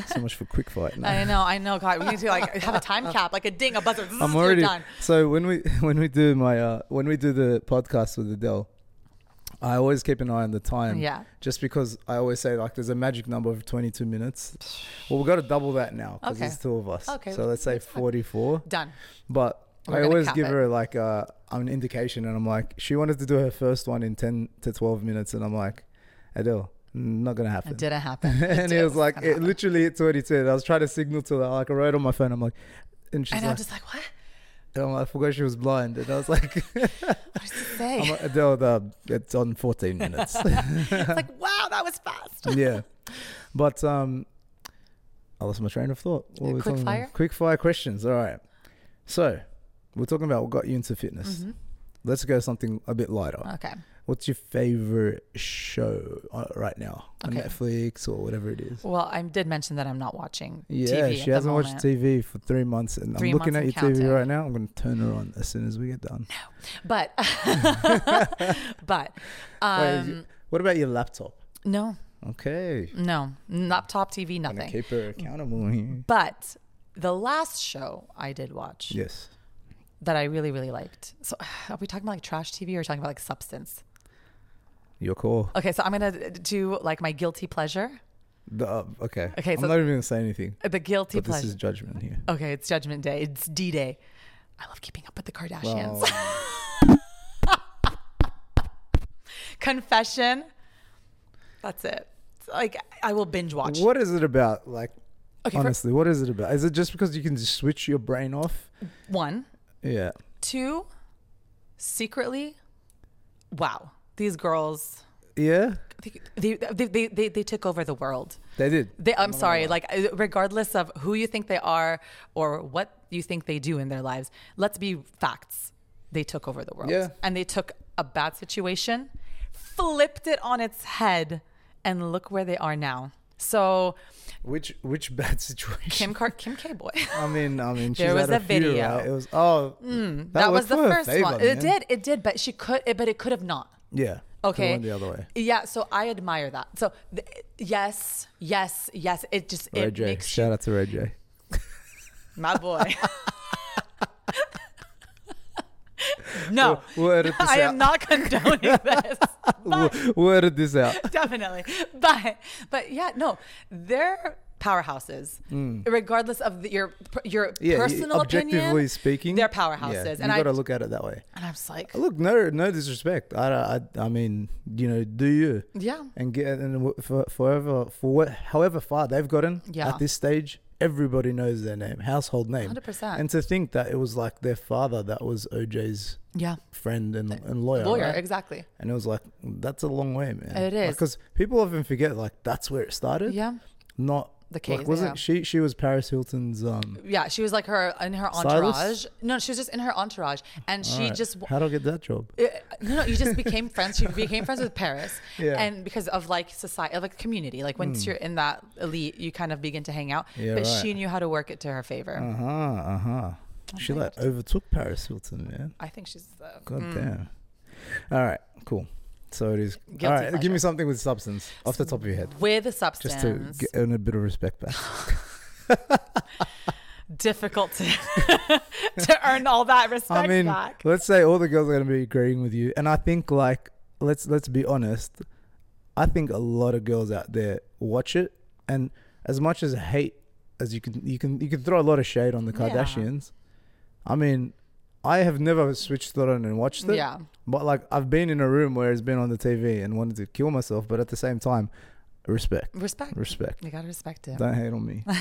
S1: so much for quick fight. now.
S2: I know, I know. God, we need to like have a time cap, like a ding, a buzzer.
S1: I'm already
S2: done.
S1: so when we when we do my uh when we do the podcast with Adele, I always keep an eye on the time.
S2: Yeah.
S1: Just because I always say like there's a magic number of 22 minutes. Well, we've got to double that now because
S2: Okay.
S1: there's two of us.
S2: Okay,
S1: So let's say 44.
S2: Done.
S1: But I always give
S2: it.
S1: her like uh, an indication, and I'm like, she wanted to do her first one in 10 to 12 minutes, and I'm like, Adele, not gonna happen.
S2: It didn't happen.
S1: and it was like it literally hit 22. And I was trying to signal to her, like I wrote on my phone. I'm like, and she's
S2: and I'm just like, what?
S1: and I'm like, I forgot she was blind, and I was like,
S2: What does it say?
S1: I'm like, Adele, the, it's on 14 minutes.
S2: it's like, wow, that was fast.
S1: yeah, but um, I lost my train of thought. What
S2: Quick fire?
S1: Quick fire questions. All right. So we're talking about what got you into fitness.
S2: Mm-hmm.
S1: Let's go something a bit lighter.
S2: Okay.
S1: What's your favorite show uh, right now on
S2: Okay.
S1: Netflix or whatever it is?
S2: Well, I did mention that I'm not watching
S1: Yeah,
S2: TV.
S1: she hasn't watched. TV for three months, and
S2: Three
S1: I'm looking at your
S2: and
S1: TV right now. I'm going to turn her on as soon as we get done.
S2: No, but, but,
S1: Wait,
S2: um,
S1: What about your laptop?
S2: No,
S1: Okay.
S2: no, laptop, TV, nothing.
S1: keep her accountable.
S2: But the last show I did watch
S1: Yes.
S2: That I really, really liked. So, are we talking about like trash TV or talking about like substance?
S1: You're cool.
S2: Okay, so I'm gonna do like my guilty pleasure.
S1: The, uh, okay.
S2: Okay,
S1: I'm
S2: so-
S1: not even gonna say anything.
S2: The guilty
S1: But this is judgment here.
S2: Okay, it's Judgment Day. It's D Day. I love keeping up with the Kardashians. Confession. That's it. It's Like I will binge watch.
S1: what is it about? Like,
S2: Okay, for-
S1: honestly, what is it about? Is it just because you can just switch your brain off?
S2: One,
S1: Yeah.
S2: two. Secretly, wow, these girls.
S1: Yeah.
S2: They, they, they, they, they, took over the world.
S1: They did.
S2: They, I'm sorry, like regardless of who you think they are or what you think they do in their lives, let's be facts. They took over the world.
S1: Yeah.
S2: And they took a bad situation, flipped it on its head, and look where they are now. So
S1: Which which bad situation?
S2: Kim Car- Kim K boy.
S1: I mean, I mean,
S2: There was a
S1: few,
S2: video.
S1: right? It was oh, mm,
S2: that, was the first
S1: favor,
S2: one.
S1: man.
S2: It did, it did, but she could, it, but it could have not.
S1: Yeah.
S2: Okay.
S1: Went the other way.
S2: Yeah, so I admire that. So th- yes, yes, yes. It just
S1: Ray
S2: it
S1: J.
S2: makes
S1: Shout out to Ray J.
S2: my boy. no,
S1: We'll, we'll edit this
S2: I
S1: out.
S2: am not condoning this.
S1: we'll, we'll edit this out.
S2: Definitely, but but yeah, no, they're powerhouses, regardless of the, your your
S1: Mm. Yeah,
S2: personal
S1: objectively
S2: opinion.
S1: speaking,
S2: they're
S1: yeah,
S2: powerhouses,
S1: you
S2: and I
S1: got to look at it that way.
S2: and I'm just like,
S1: Look, no, no disrespect. I, I, I mean, you know, do you
S2: yeah,
S1: and get and for forever for what, however far they've gotten
S2: Yeah.
S1: at this stage, everybody knows their name, household name.
S2: hundred percent,
S1: And to think that it was like their father that was OJ's
S2: yeah,
S1: friend and, and lawyer,
S2: lawyer,
S1: right?
S2: exactly,
S1: and it was like that's a long way, man.
S2: It is.
S1: because people often forget like that's where it started.
S2: yeah,
S1: Not
S2: The case,
S1: Like, wasn't
S2: yeah.
S1: she? She was Paris Hilton's. Um,
S2: yeah. She was like her in her
S1: Stylist?
S2: entourage. No, she was just in her entourage, and she
S1: alright.
S2: just
S1: How would I get that job?
S2: Uh, no, no, you just became friends. She became friends with Paris,
S1: Yeah.
S2: And because of like society, like community. Like once you're in that elite, you kind of begin to hang out.
S1: Yeah,
S2: but
S1: right.
S2: she knew how to work it to her favor.
S1: Uh huh. Uh huh. She like overtook Paris Hilton, man.
S2: I think she's. Uh,
S1: God
S2: mm.
S1: damn. All right. Cool. So it is.
S2: Guilty
S1: All right. Give me something with substance off the top of your head,
S2: with a substance.
S1: just to get earn a bit of respect back.
S2: difficult to to earn all that respect
S1: I mean,
S2: back.
S1: let's say all the girls are gonna be agreeing with you, and I think like let's let's be honest. I think a lot of girls out there watch it, and as much as hate as you can, you can you can throw a lot of shade on the
S2: Yeah.
S1: Kardashians. I mean, I have never switched it on and watched it.
S2: Yeah,
S1: But like I've been in a room where it's been on the TV and wanted to kill myself, but at the same time, respect,
S2: respect.
S1: respect.
S2: You gotta respect it.
S1: Don't hate on me.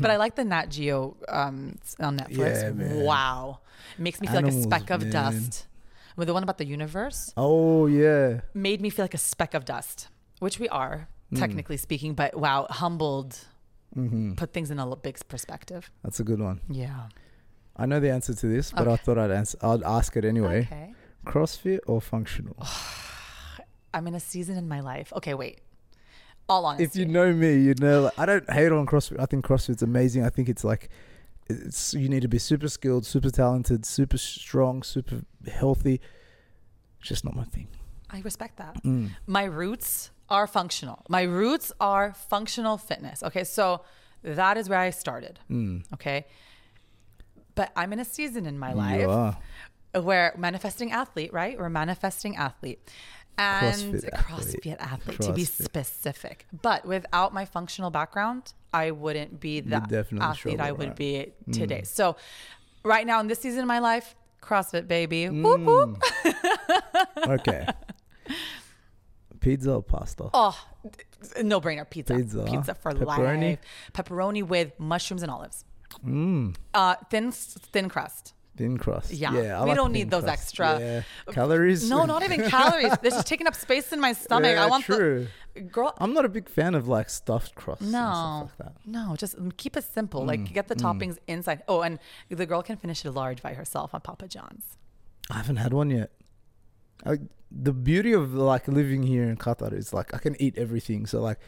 S2: But I like the Nat Geo um, on Netflix.
S1: Yeah, man.
S2: Wow, it makes me feel like a speck of
S1: man.
S2: dust. With the one about the universe,
S1: Oh yeah,
S2: made me feel like a speck of dust, which we are
S1: Hmm.
S2: technically speaking. But wow, humbled,
S1: hmm
S2: put things in a big perspective.
S1: that's a good one.
S2: Yeah.
S1: I know the answer to this, but I thought I'd answer. I'd ask it anyway.
S2: Okay.
S1: CrossFit or functional?
S2: I'm in a season in my life. Okay, wait. All honesty.
S1: if you know me, you know like, I don't hate on CrossFit. I think CrossFit's amazing. I think it's like it's you need to be super skilled, super talented, super strong, super healthy. It's just not my thing.
S2: I respect that.
S1: Mm.
S2: My roots are functional. My roots are functional fitness. Okay, so that is where I started.
S1: Mm.
S2: Okay. But I'm in a season in my
S1: You
S2: life
S1: are.
S2: where manifesting athlete, right? We're manifesting athlete. And
S1: CrossFit
S2: CrossFit
S1: athlete.
S2: athlete, to be specific. But without my functional background, I wouldn't be the athlete I would
S1: right?
S2: be
S1: Mm.
S2: today. So right now in this season of my life, CrossFit baby. Whoop, whoop.
S1: Mm. okay. Pizza or pasta?
S2: Oh, no brainer. Pizza.
S1: Pizza.
S2: Pizza for
S1: Pepperoni?
S2: life. Pepperoni with mushrooms and olives.
S1: Mm.
S2: Uh, thin thin crust.
S1: Thin crust.
S2: Yeah.
S1: I
S2: We
S1: like
S2: don't need those
S1: crust.
S2: extra-
S1: Yeah. calories.
S2: No, not even calories. This is taking up space in my stomach.
S1: Yeah,
S2: I want
S1: true.
S2: the girl.
S1: I'm not a big fan of like stuffed crust
S2: No,
S1: stuff like that.
S2: no, just keep it simple.
S1: Mm,
S2: Like get the toppings inside. Oh, and the girl can finish it large by herself on Papa John's.
S1: I haven't had one yet. I, the beauty of like living here in Qatar is like I can eat everything. So like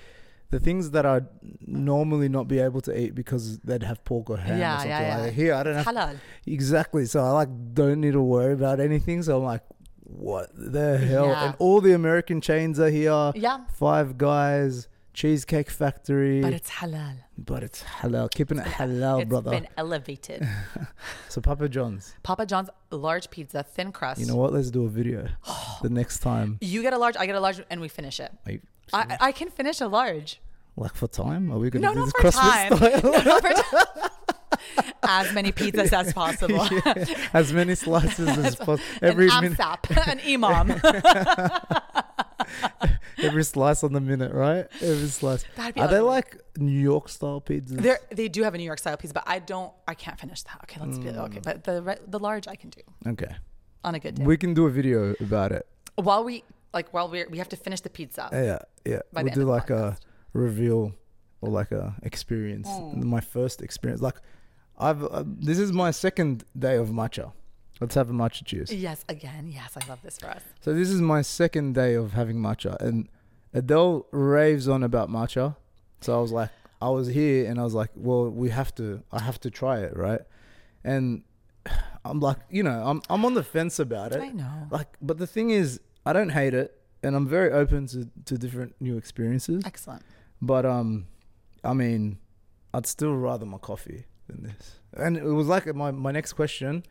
S1: the things that I'd normally not be able to eat because they'd have pork or ham
S2: Yeah,
S1: or something
S2: yeah,
S1: like
S2: yeah.
S1: that. Here I don't have
S2: Halal.
S1: exactly. So I like don't need to worry about anything. So I'm like, what the hell?
S2: Yeah.
S1: And all the American chains are here.
S2: Yeah.
S1: Five Guys, Cheesecake Factory.
S2: But it's halal.
S1: but it's halal. Keeping it halal,
S2: It's
S1: brother.
S2: been elevated.
S1: so Papa John's.
S2: Papa John's large pizza, thin crust.
S1: You know what? Let's do a video the next time.
S2: You get a large, I get a large, and we finish it. I, I can finish a large.
S1: Like for time? Are we going to
S2: No,
S1: do this
S2: for
S1: CrossFit
S2: time.
S1: style?
S2: No, not for time. as many pizzas as possible.
S1: as many slices as possible. Every
S2: an
S1: minute,
S2: an EMOM.
S1: every slice on the minute, right? Every slice.
S2: Be
S1: Are they like New York style pizzas?
S2: They're, they do have a New York style pizza, but I don't. I can't finish that. Okay, let's be
S1: Mm.
S2: okay. But the the large I can do
S1: okay.
S2: on a good day.
S1: We can do a video about it.
S2: while we like while we we have to finish the pizza.
S1: Yeah, yeah. We'll do like a
S2: podcast.
S1: Reveal or like a experience.
S2: Mm.
S1: My first experience. Like, I've uh, this is my second day of matcha. Let's have a matcha juice.
S2: Yes, again. Yes, I love this for us.
S1: So this is my second day of having matcha, and Adele raves on about matcha. So I was like, I was here, and I was like, well, we have to, I have to try it, right? And I'm like, you know, I'm I'm on the fence about
S2: I
S1: it.
S2: know.
S1: Like, but the thing is, I don't hate it, and I'm very open to to different new experiences.
S2: Excellent.
S1: But um, I mean, I'd still rather my coffee than this. And it was like my my next question.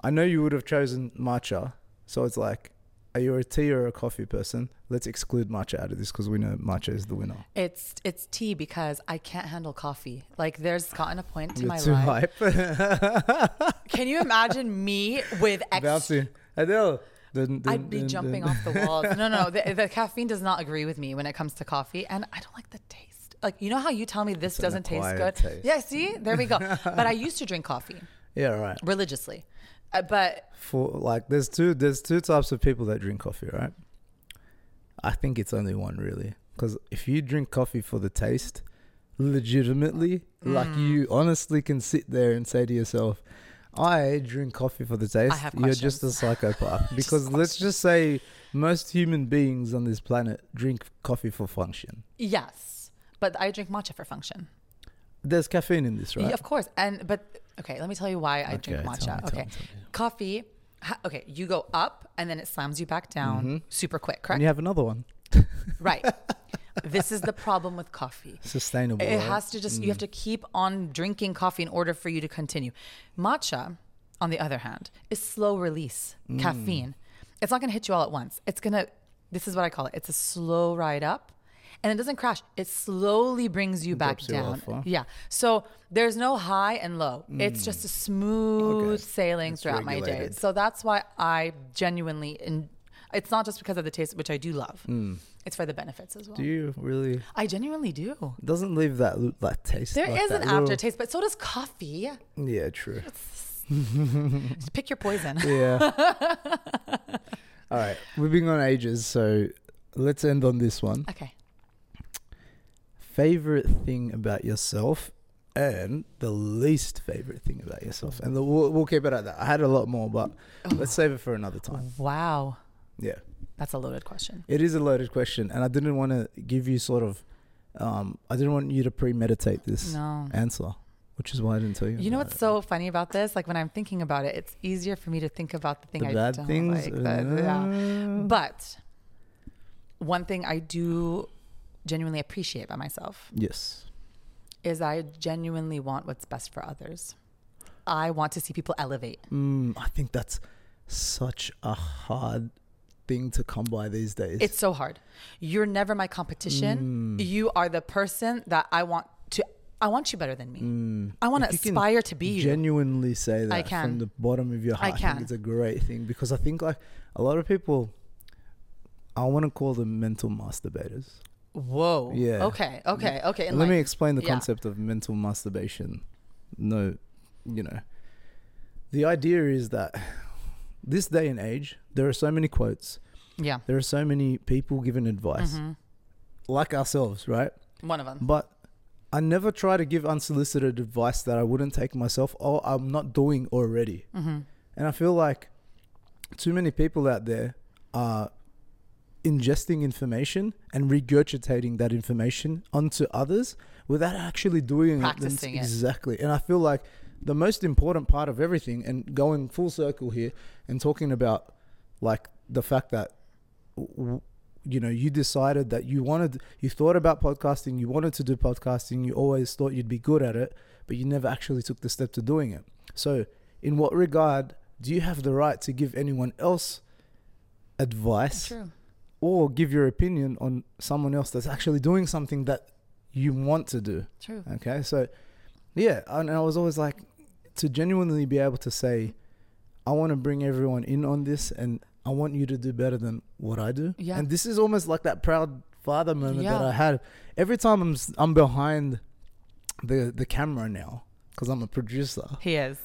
S1: I know you would have chosen matcha, so it's like, are you a tea or a coffee person? Let's exclude matcha out of this because we know matcha is the winner.
S2: It's it's tea because I can't handle coffee. Like there's gotten a point to
S1: You're
S2: my
S1: too
S2: life.
S1: hype.
S2: Can you imagine me with ex-
S1: Bouncing, Adele. Dun, dun,
S2: I'd be
S1: dun,
S2: jumping off the walls. No, no, the, the caffeine does not agree with me when it comes to coffee, and I don't like the taste. Like you know how you tell me this
S1: an
S2: doesn't taste good.
S1: taste.
S2: Yeah, see, there we go. but I used to drink coffee
S1: Yeah, right.
S2: religiously, uh, but
S1: For like, there's two there's two types of people that drink coffee, right? I think it's only one really, because if you drink coffee for the taste, legitimately, like
S2: Mm.
S1: you honestly can sit there and say to yourself, "I drink coffee for the taste."
S2: have
S1: You're just a psychopath because let's just say most human beings on this planet drink coffee for function.
S2: yes, but I drink matcha for function.
S1: There's caffeine in this, right?
S2: Yeah, of course. And but okay, let me tell you why I drink
S1: Okay, tell
S2: matcha.
S1: me, tell
S2: okay,
S1: me, tell me.
S2: coffee. Ha- okay, you go up and then it slams you back down mm-hmm. super quick. Correct?
S1: And you have another one,
S2: Right. this is the problem with coffee.
S1: sustainable.
S2: It
S1: right?
S2: has to just you mm. have to keep on drinking coffee in order for you to continue. Matcha, on the other hand, is slow release
S1: Mm.
S2: caffeine. It's not going to hit you all at once. It's going to this is what I call it. It's a slow ride up. And it doesn't crash. It slowly brings you back
S1: Drops you
S2: down.
S1: off, huh?
S2: Yeah. So there's no high and low. Mm. It's just a smooth
S1: Okay.
S2: sailing
S1: It's
S2: throughout my day. So that's why I genuinely in it's not just because of the taste, which I do love. Mm. It's for the benefits as well.
S1: Do you really?
S2: I genuinely do.
S1: It doesn't leave that that taste.
S2: There is
S1: like that
S2: an
S1: little-
S2: aftertaste, but so does coffee.
S1: Yeah, true.
S2: Just pick your poison.
S1: Yeah. All right, we've been on ages, so let's end on this one.
S2: Okay.
S1: Favorite thing about yourself, and the least favorite thing about yourself, and the, we'll, we'll keep it at that. I had a lot more, but oh. let's save it for another time.
S2: Wow.
S1: Yeah,
S2: That's a loaded question.
S1: it is a loaded question, and I didn't want to give you sort of, um, I didn't want you to premeditate this
S2: No.
S1: answer, which is why I didn't tell you.
S2: You know what's
S1: it.
S2: so funny about this? Like when I'm thinking about it, it's easier for me to think about the thing
S1: the
S2: I
S1: bad
S2: don't
S1: things?
S2: like. the- yeah. But one thing I do genuinely appreciate about myself
S1: yes.
S2: is I genuinely want what's best for others. I want to see people elevate.
S1: Mm, I think that's such a hard thing to come by these days.
S2: It's so hard. You're never my competition.
S1: Mm.
S2: You are the person that I want to. I want you better than me. I want to
S1: Mm.
S2: Aspire to be you.
S1: genuinely say that I
S2: can.
S1: from the bottom of your heart. I,
S2: can.
S1: think it's a great thing because I think like a lot of people, I want to call them mental masturbators.
S2: Whoa.
S1: Yeah.
S2: Okay. Okay. Okay.
S1: And let me explain the
S2: Yeah.
S1: concept of mental masturbation. No, you know, the idea is that this day and age, there are so many quotes,
S2: Yeah.
S1: there are so many people giving advice,
S2: Mm-hmm.
S1: like ourselves, right?
S2: One of them.
S1: But I never try to give unsolicited advice that I wouldn't take myself or I'm not doing already.
S2: Mm-hmm.
S1: And I feel like too many people out there are ingesting information and regurgitating that information onto others without actually doing it.
S2: Practicing it.
S1: Exactly. And I feel like the most important part of everything and going full circle here and talking about like the fact that you know you decided that you wanted you thought about podcasting you wanted to do podcasting you always thought you'd be good at it but you never actually took the step to doing it so in what regard do you have the right to give anyone else advice
S2: True.
S1: or give your opinion on someone else that's actually doing something that you want to do
S2: True.
S1: Okay, so yeah, and I was always like to genuinely be able to say, I want to bring everyone in on this, and I want you to do better than what I do.
S2: Yeah.
S1: And this is almost like that proud father moment that I had every time I'm I'm behind the the camera now because I'm a producer.
S2: He is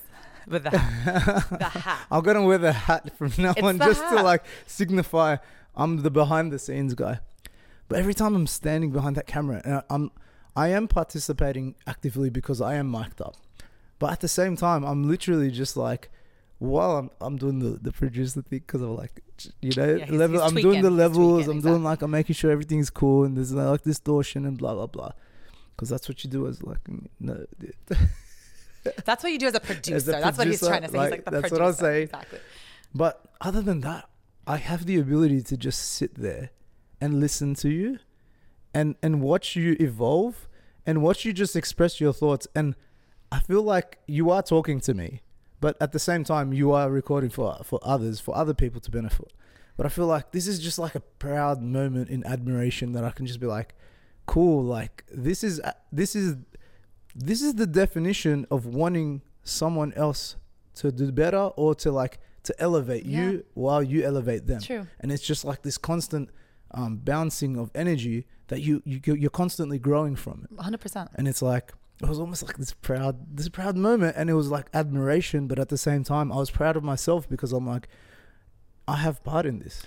S2: with the hat. the hat.
S1: I'm gonna wear the hat from now
S2: It's
S1: on just to like signify I'm the behind the scenes guy. But every time I'm standing behind that camera, and I- I'm I am participating actively because I am mic'd up. But at the same time, I'm literally just like while I'm I'm doing the the producer thing because I'm like you know
S2: Yeah, he's-
S1: level
S2: he's
S1: I'm doing the levels.
S2: tweaking,
S1: I'm doing like I'm making sure everything's cool and there's no, like distortion and blah blah blah. Because that's what you do as like no,
S2: That's what you do as a producer.
S1: As a
S2: that's what he's trying to say.
S1: like,
S2: he's like the
S1: that's
S2: producer.
S1: what I'm saying.
S2: Exactly.
S1: But other than that, I have the ability to just sit there and listen to you and and watch you evolve and watch you just express your thoughts and I feel like you are talking to me, but at the same time you are recording for for others, for other people to benefit. But I feel like this is just like a proud moment in admiration that I can just be like, cool, like this is uh, this is this is the definition of wanting someone else to do better or to like to elevate
S2: Yeah.
S1: you while you elevate them
S2: True.
S1: and it's just like this constant um, bouncing of energy that you, you you're constantly growing from it
S2: 100%.
S1: and it's like it was almost like this proud this proud moment and it was like admiration but at the same time i was proud of myself because i'm like i have part in this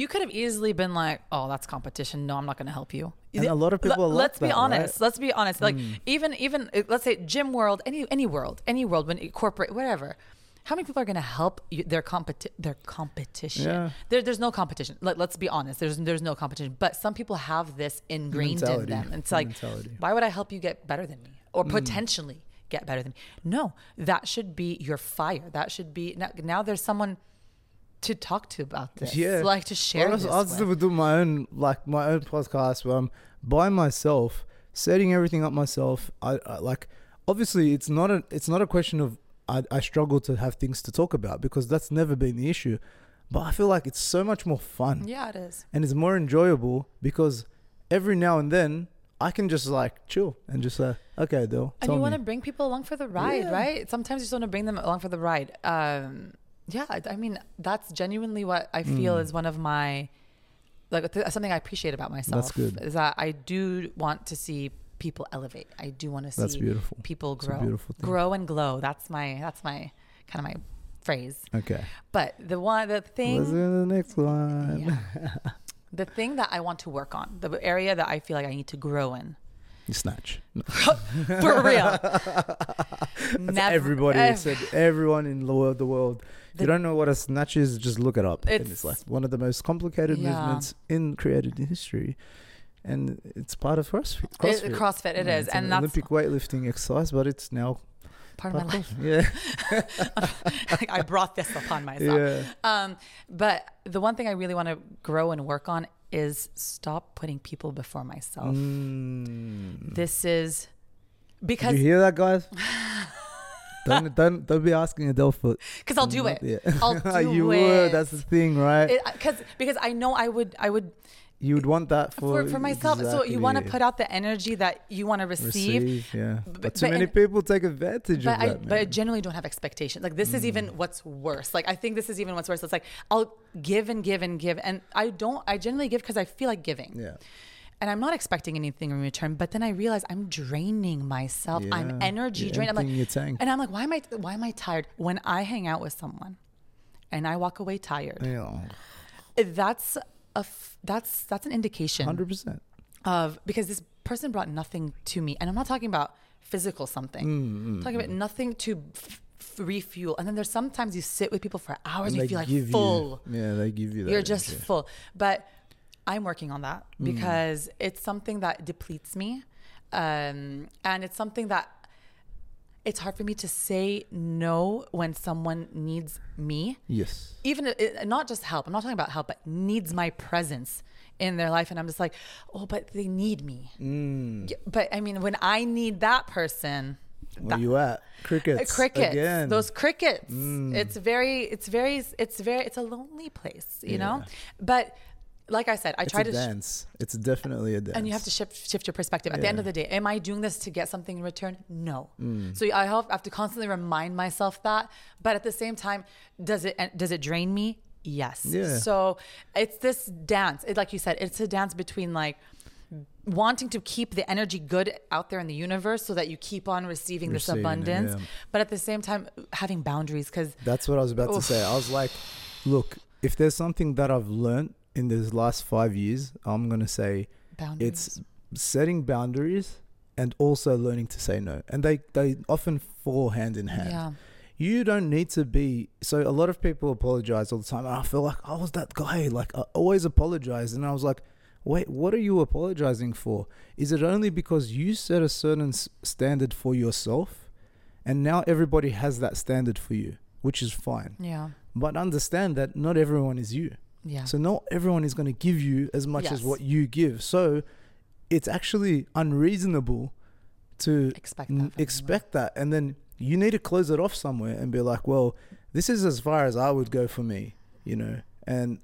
S2: You could have easily been like, "Oh, that's competition. No, I'm not going to help you."
S1: And a lot of people are like
S2: let's be
S1: that,
S2: honest.
S1: right?
S2: Let's be honest. Like even even uh, let's say gym world, any any world, any world, when corporate, whatever. How many people are going to help you, their competi- their competition?
S1: Yeah.
S2: There, there's no competition. Let, let's be honest. There's there's no competition. But some people have this ingrained in
S1: Mentality.
S2: them. It's like,
S1: Mentality.
S2: why would I help you get better than me or mm. potentially get better than me? No, that should be your fire. That should be now. Now there's someone to talk to about this.
S1: yeah
S2: like to share
S1: I was,
S2: this
S1: I was doing my own like my own podcast where i'm by myself setting everything up myself I, I like obviously it's not a it's not a question of I, I struggle to have things to talk about because that's never been the issue but i feel like it's so much more fun
S2: Yeah, it is.
S1: and it's more enjoyable because every now and then i can just like chill and just say okay Dil,
S2: And you want to bring people along for the ride,
S1: Yeah.
S2: right? Sometimes you just want to bring them along for the ride. Um, yeah, I- I mean, that's genuinely what I feel
S1: Mm.
S2: is one of my, like, th- something I appreciate about myself.
S1: That's good.
S2: Is that I do want to see people elevate. I do want to see
S1: that's beautiful
S2: people grow, grow and glow. That's my, that's my kind of my phrase.
S1: okay
S2: But the one, the
S1: let's
S2: thing,
S1: to the next one
S2: Yeah. the thing that I want to work on, the area that I feel like I need to grow in,
S1: you snatch No.
S2: for real. Never-
S1: everybody
S2: ev-
S1: said everyone in the world the world if you don't know what a snatch is just look it up and it's
S2: It's-
S1: like one of the most complicated
S2: Yeah.
S1: movements in created history and it's part of CrossFit,
S2: It-
S1: CrossFit.
S2: CrossFit, it
S1: Yeah,
S2: is,
S1: it's an
S2: and that's
S1: Olympic weightlifting exercise but it's now
S2: part of my life.
S1: yeah
S2: I brought this upon myself.
S1: yeah
S2: Um, but the one thing I really want to grow and work on is stop putting people before myself.
S1: Mm.
S2: This is
S1: Did
S2: because
S1: you hear that guys don't, don't don't be asking Adele for
S2: because I'll do
S1: not-
S2: it. I'll do
S1: you
S2: it.
S1: would that's the thing right
S2: Because because I know I would I would
S1: you would want that for
S2: for, for myself. So you want to put out the energy that you want to receive.
S1: receive, yeah.
S2: but-
S1: But, too
S2: but
S1: many
S2: in-
S1: people take advantage of
S2: I,
S1: that.
S2: but I
S1: man.
S2: generally don't have expectations. Like this is even
S1: Mm.
S2: what's worse. Like I think this is even what's worse. It's like I'll give and give and give, and I don't. I generally give because I feel like giving.
S1: yeah,
S2: and I'm not expecting anything in return. But then I realize I'm draining myself. I'm energy drained. I'm like,
S1: your tank.
S2: and I'm like, why am I? Why am I tired? When I hang out with someone, and I walk away tired,
S1: yeah,
S2: that's a f- that's that's an indication
S1: hundred percent.
S2: of because this person brought nothing to me, and I'm not talking about physical something.
S1: Mm,
S2: I'm talking about nothing to f- refuel. And then there's sometimes you sit with people for hours and you feel like full
S1: yeah, they give you that.
S2: you're just
S1: energy.
S2: full. But I'm working on that
S1: Mm.
S2: because it's something that depletes me. Um, and it's something that it's hard for me to say no when someone needs me.
S1: Yes.
S2: Even it, not just help. I'm not talking about help, but needs my presence in their life, and I'm just like, oh, but they need me.
S1: Mm.
S2: Yeah, But I mean, when I need that person,
S1: Where you at? Crickets.
S2: uh, crickets
S1: Again.
S2: those crickets
S1: Mm.
S2: it's very it's very it's very it's a lonely place you know but like i said i
S1: it's
S2: try to sh-
S1: dance. It's definitely a dance.
S2: and you have to shift shift your perspective at the end of the day am i doing this to get something in return no
S1: Mm.
S2: so i have, I have to constantly remind myself that but at the same time does it does it drain me yes
S1: Yeah.
S2: so it's this dance it, like you said it's a dance between like wanting to keep the energy good out there in the universe so that you keep on receiving this
S1: Receiving it,
S2: abundance
S1: yeah.
S2: but at the same time having boundaries because
S1: That's what I was about to say. I was like, look, if there's something that I've learned in those last five years, I'm gonna say
S2: boundaries
S1: it's setting boundaries and also learning to say no. And they they often fall hand in hand.
S2: yeah
S1: You don't need to be. So a lot of people apologize all the time. And I feel like I was that guy. Like I always apologize, and I was like, wait, what are you apologizing for? Is it only because you set a certain standard for yourself, and now everybody has that standard for you, which is fine.
S2: yeah
S1: But understand that not everyone is you.
S2: Yeah.
S1: So not everyone is going to give you as much as what you give. So it's actually unreasonable to
S2: expect that
S1: expect that. And then you need to close it off somewhere and be like well this is as far as i would go for me you know? And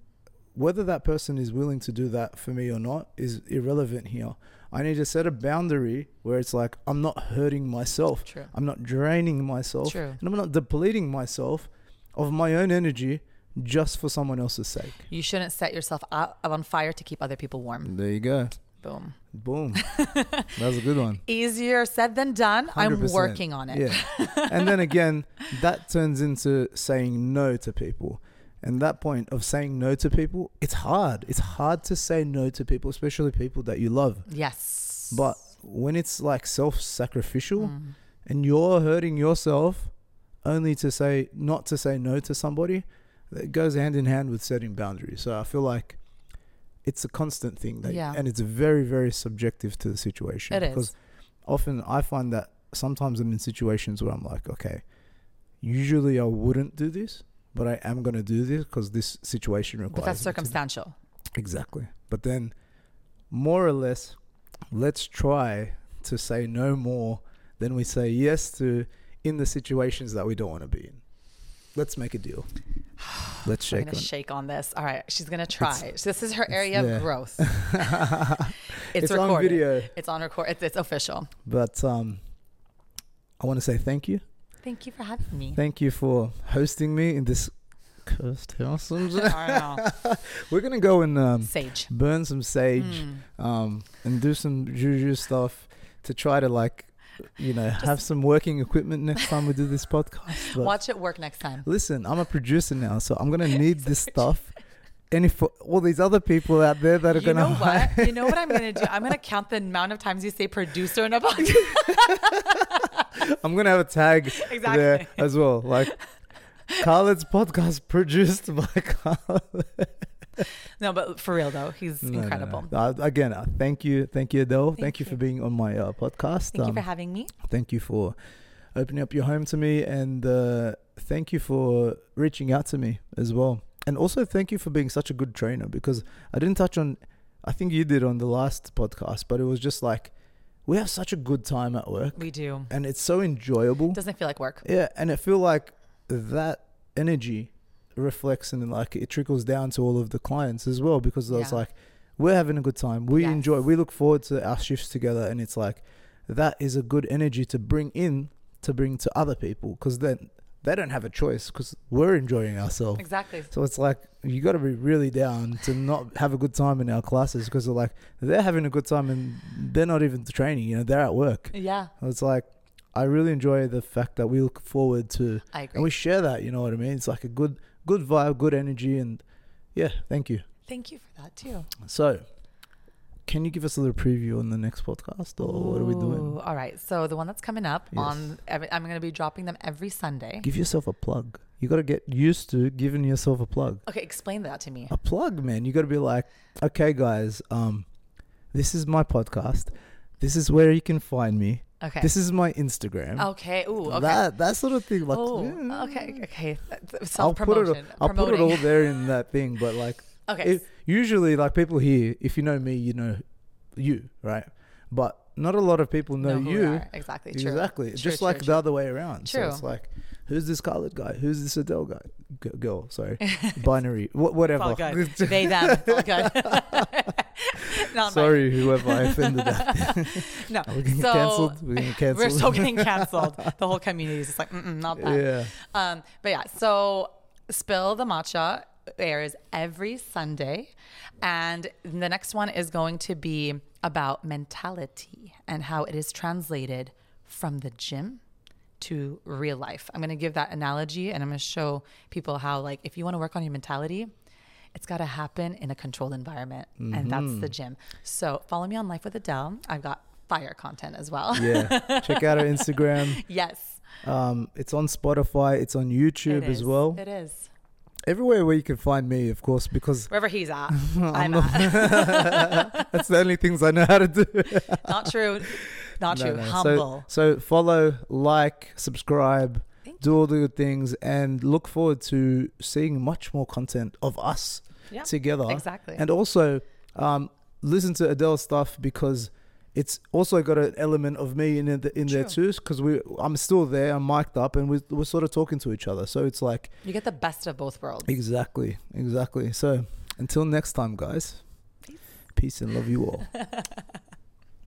S1: whether that person is willing to do that for me or not is irrelevant here. I need to set a boundary where it's like i'm not hurting myself.
S2: True.
S1: i'm not draining myself.
S2: True.
S1: and i'm not depleting myself of my own energy just for someone else's sake
S2: You shouldn't set yourself on fire to keep other people warm.
S1: there you go
S2: Boom.
S1: boom that was a good one
S2: Easier said than done. i am working on it.
S1: Yeah. and then again, that turns into saying no to people. And that point of saying no to people, it's hard. It's hard to say no to people, especially people that you love.
S2: Yes.
S1: But when it's like self sacrificial
S2: Mm.
S1: and you're hurting yourself only to say not to say no to somebody, it goes hand in hand with setting boundaries. So I feel like it's a constant thing that
S2: Yeah.
S1: and it's very, very subjective to the situation.
S2: It
S1: because
S2: is.
S1: often I find that sometimes I'm in situations where I'm like, okay, usually I wouldn't do this, but I am going to do this because this situation requires.
S2: But that's circumstantial.
S1: Exactly. But then, more or less, let's try to say no more than we say yes to in the situations that we don't want to be in. Let's make a deal. Let's shake
S2: gonna
S1: on.
S2: shake on this. All right, she's gonna try.
S1: It's-
S2: this is her area
S1: yeah.
S2: of growth.
S1: it's
S2: It's,
S1: on
S2: recorded.
S1: video,
S2: It's on record. It's, it's official.
S1: but um, I want to say thank you.
S2: Thank you for having me.
S1: Thank you for hosting me in this cursed house.
S2: I know.
S1: We're gonna go and um,
S2: Sage.
S1: burn some sage
S2: Mm.
S1: um, and do some juju stuff to try to like, you know, have some working equipment next time we do this podcast. But
S2: Watch it work next time.
S1: listen, I'm a producer now, so I'm gonna need this stuff. And if all these other people out there that are
S2: You
S1: gonna You
S2: know
S1: hire-
S2: what? You know what I'm gonna do? I'm gonna count the amount of times you say producer in a podcast.
S1: I'm gonna have a tag
S2: Exactly.
S1: there as well, like. Khaled's podcast produced by Khaled.
S2: No, but for real though, he's
S1: No, no, no.
S2: incredible.
S1: Uh, again, uh, thank you, thank you, Adele. Thank,
S2: Thank
S1: you for being on my uh, podcast.
S2: Thank you
S1: Um,
S2: for having me.
S1: thank you for opening up your home to me, and uh, thank you for reaching out to me as well. And also, thank you for being such a good trainer because I didn't touch on. I think you did on the last podcast, but it was just like we have such a good time at work,
S2: We do.
S1: and it's so enjoyable.
S2: Doesn't feel like work.
S1: Yeah, and it feel like that energy reflects and like it trickles down to all of the clients as well because I was like, we're having a good time. We
S2: Yes.
S1: enjoy. We look forward to our shifts together, and it's like that is a good energy to bring in to bring to other people because then they don't have a choice because we're enjoying ourselves.
S2: Exactly.
S1: So it's like you got to be really down to not have a good time in our classes because they're like they're having a good time and they're not even training. You know, they're at work.
S2: Yeah,
S1: It's like I really enjoy the fact that we look forward to
S2: I agree.
S1: and we share that. You know what I mean? It's like a good, good vibe, good energy, and yeah, thank you.
S2: Thank you for that too.
S1: So, can you give us a little preview on the next podcast, or what are we doing?
S2: All right. So the one that's coming up
S1: Yes.
S2: on, every, I'm going to be dropping them every Sunday.
S1: Give yourself a plug. You got to get used to giving yourself a plug.
S2: Okay, explain that to me.
S1: A plug, man. You got to be like, okay, guys, um, this is my podcast. This is where you can find me.
S2: Okay.
S1: This is my Instagram.
S2: okay. Ooh. Okay.
S1: That that sort of thing. Like,
S2: oh.
S1: yeah.
S2: Okay. Okay.
S1: I'll
S2: Self
S1: put it.
S2: promotion.
S1: I'll put it all there in that thing. But like,
S2: Okay.
S1: it, usually, like people here, if you know me, you know you, right? But not a lot of people know,
S2: we
S1: you.
S2: Exactly. True.
S1: Exactly.
S2: True,
S1: Just
S2: true,
S1: like the other way around.
S2: True.
S1: So it's like, who's this Khaled guy? Who's this Adele guy? G- girl, sorry. Binary. Wh- whatever.
S2: They them.
S1: Sorry, whoever I offended.
S2: Mine. No.
S1: Are we getting
S2: so
S1: cancelled? We're getting cancelled.
S2: we're still getting canceled. the whole community is just like, Mm-mm, not that.
S1: yeah.
S2: Um, but yeah, so Spill the Matcha airs every Sunday. And the next one is going to be about mentality and how it is translated from the gym to real life. I'm going to give that analogy and I'm going to show people how, like, if you want to work on your mentality, it's got to happen in a controlled environment. And that's the gym. So follow me on Life with Adele. I've got fire content as well.
S1: Yeah. Check out our Instagram.
S2: yes.
S1: Um, it's on Spotify. It's on YouTube
S2: it
S1: as well.
S2: It is.
S1: Everywhere where you can find me, of course, because
S2: Wherever he's at, I'm at.
S1: that's the only things I know how to do.
S2: Not true. Not
S1: No,
S2: true.
S1: no.
S2: Humble.
S1: So, so follow, like, subscribe,
S2: Thank
S1: do all the good things, and look forward to seeing much more content of us
S2: Yeah,
S1: together.
S2: exactly.
S1: And also, um, listen to Adele's stuff because it's also got an element of me in it, in there too. Because we, I'm still there. I'm mic'd up, and we're, we're sort of talking to each other. So it's like
S2: you get the best of both worlds.
S1: exactly, exactly. So until next time, guys. Peace and love you all.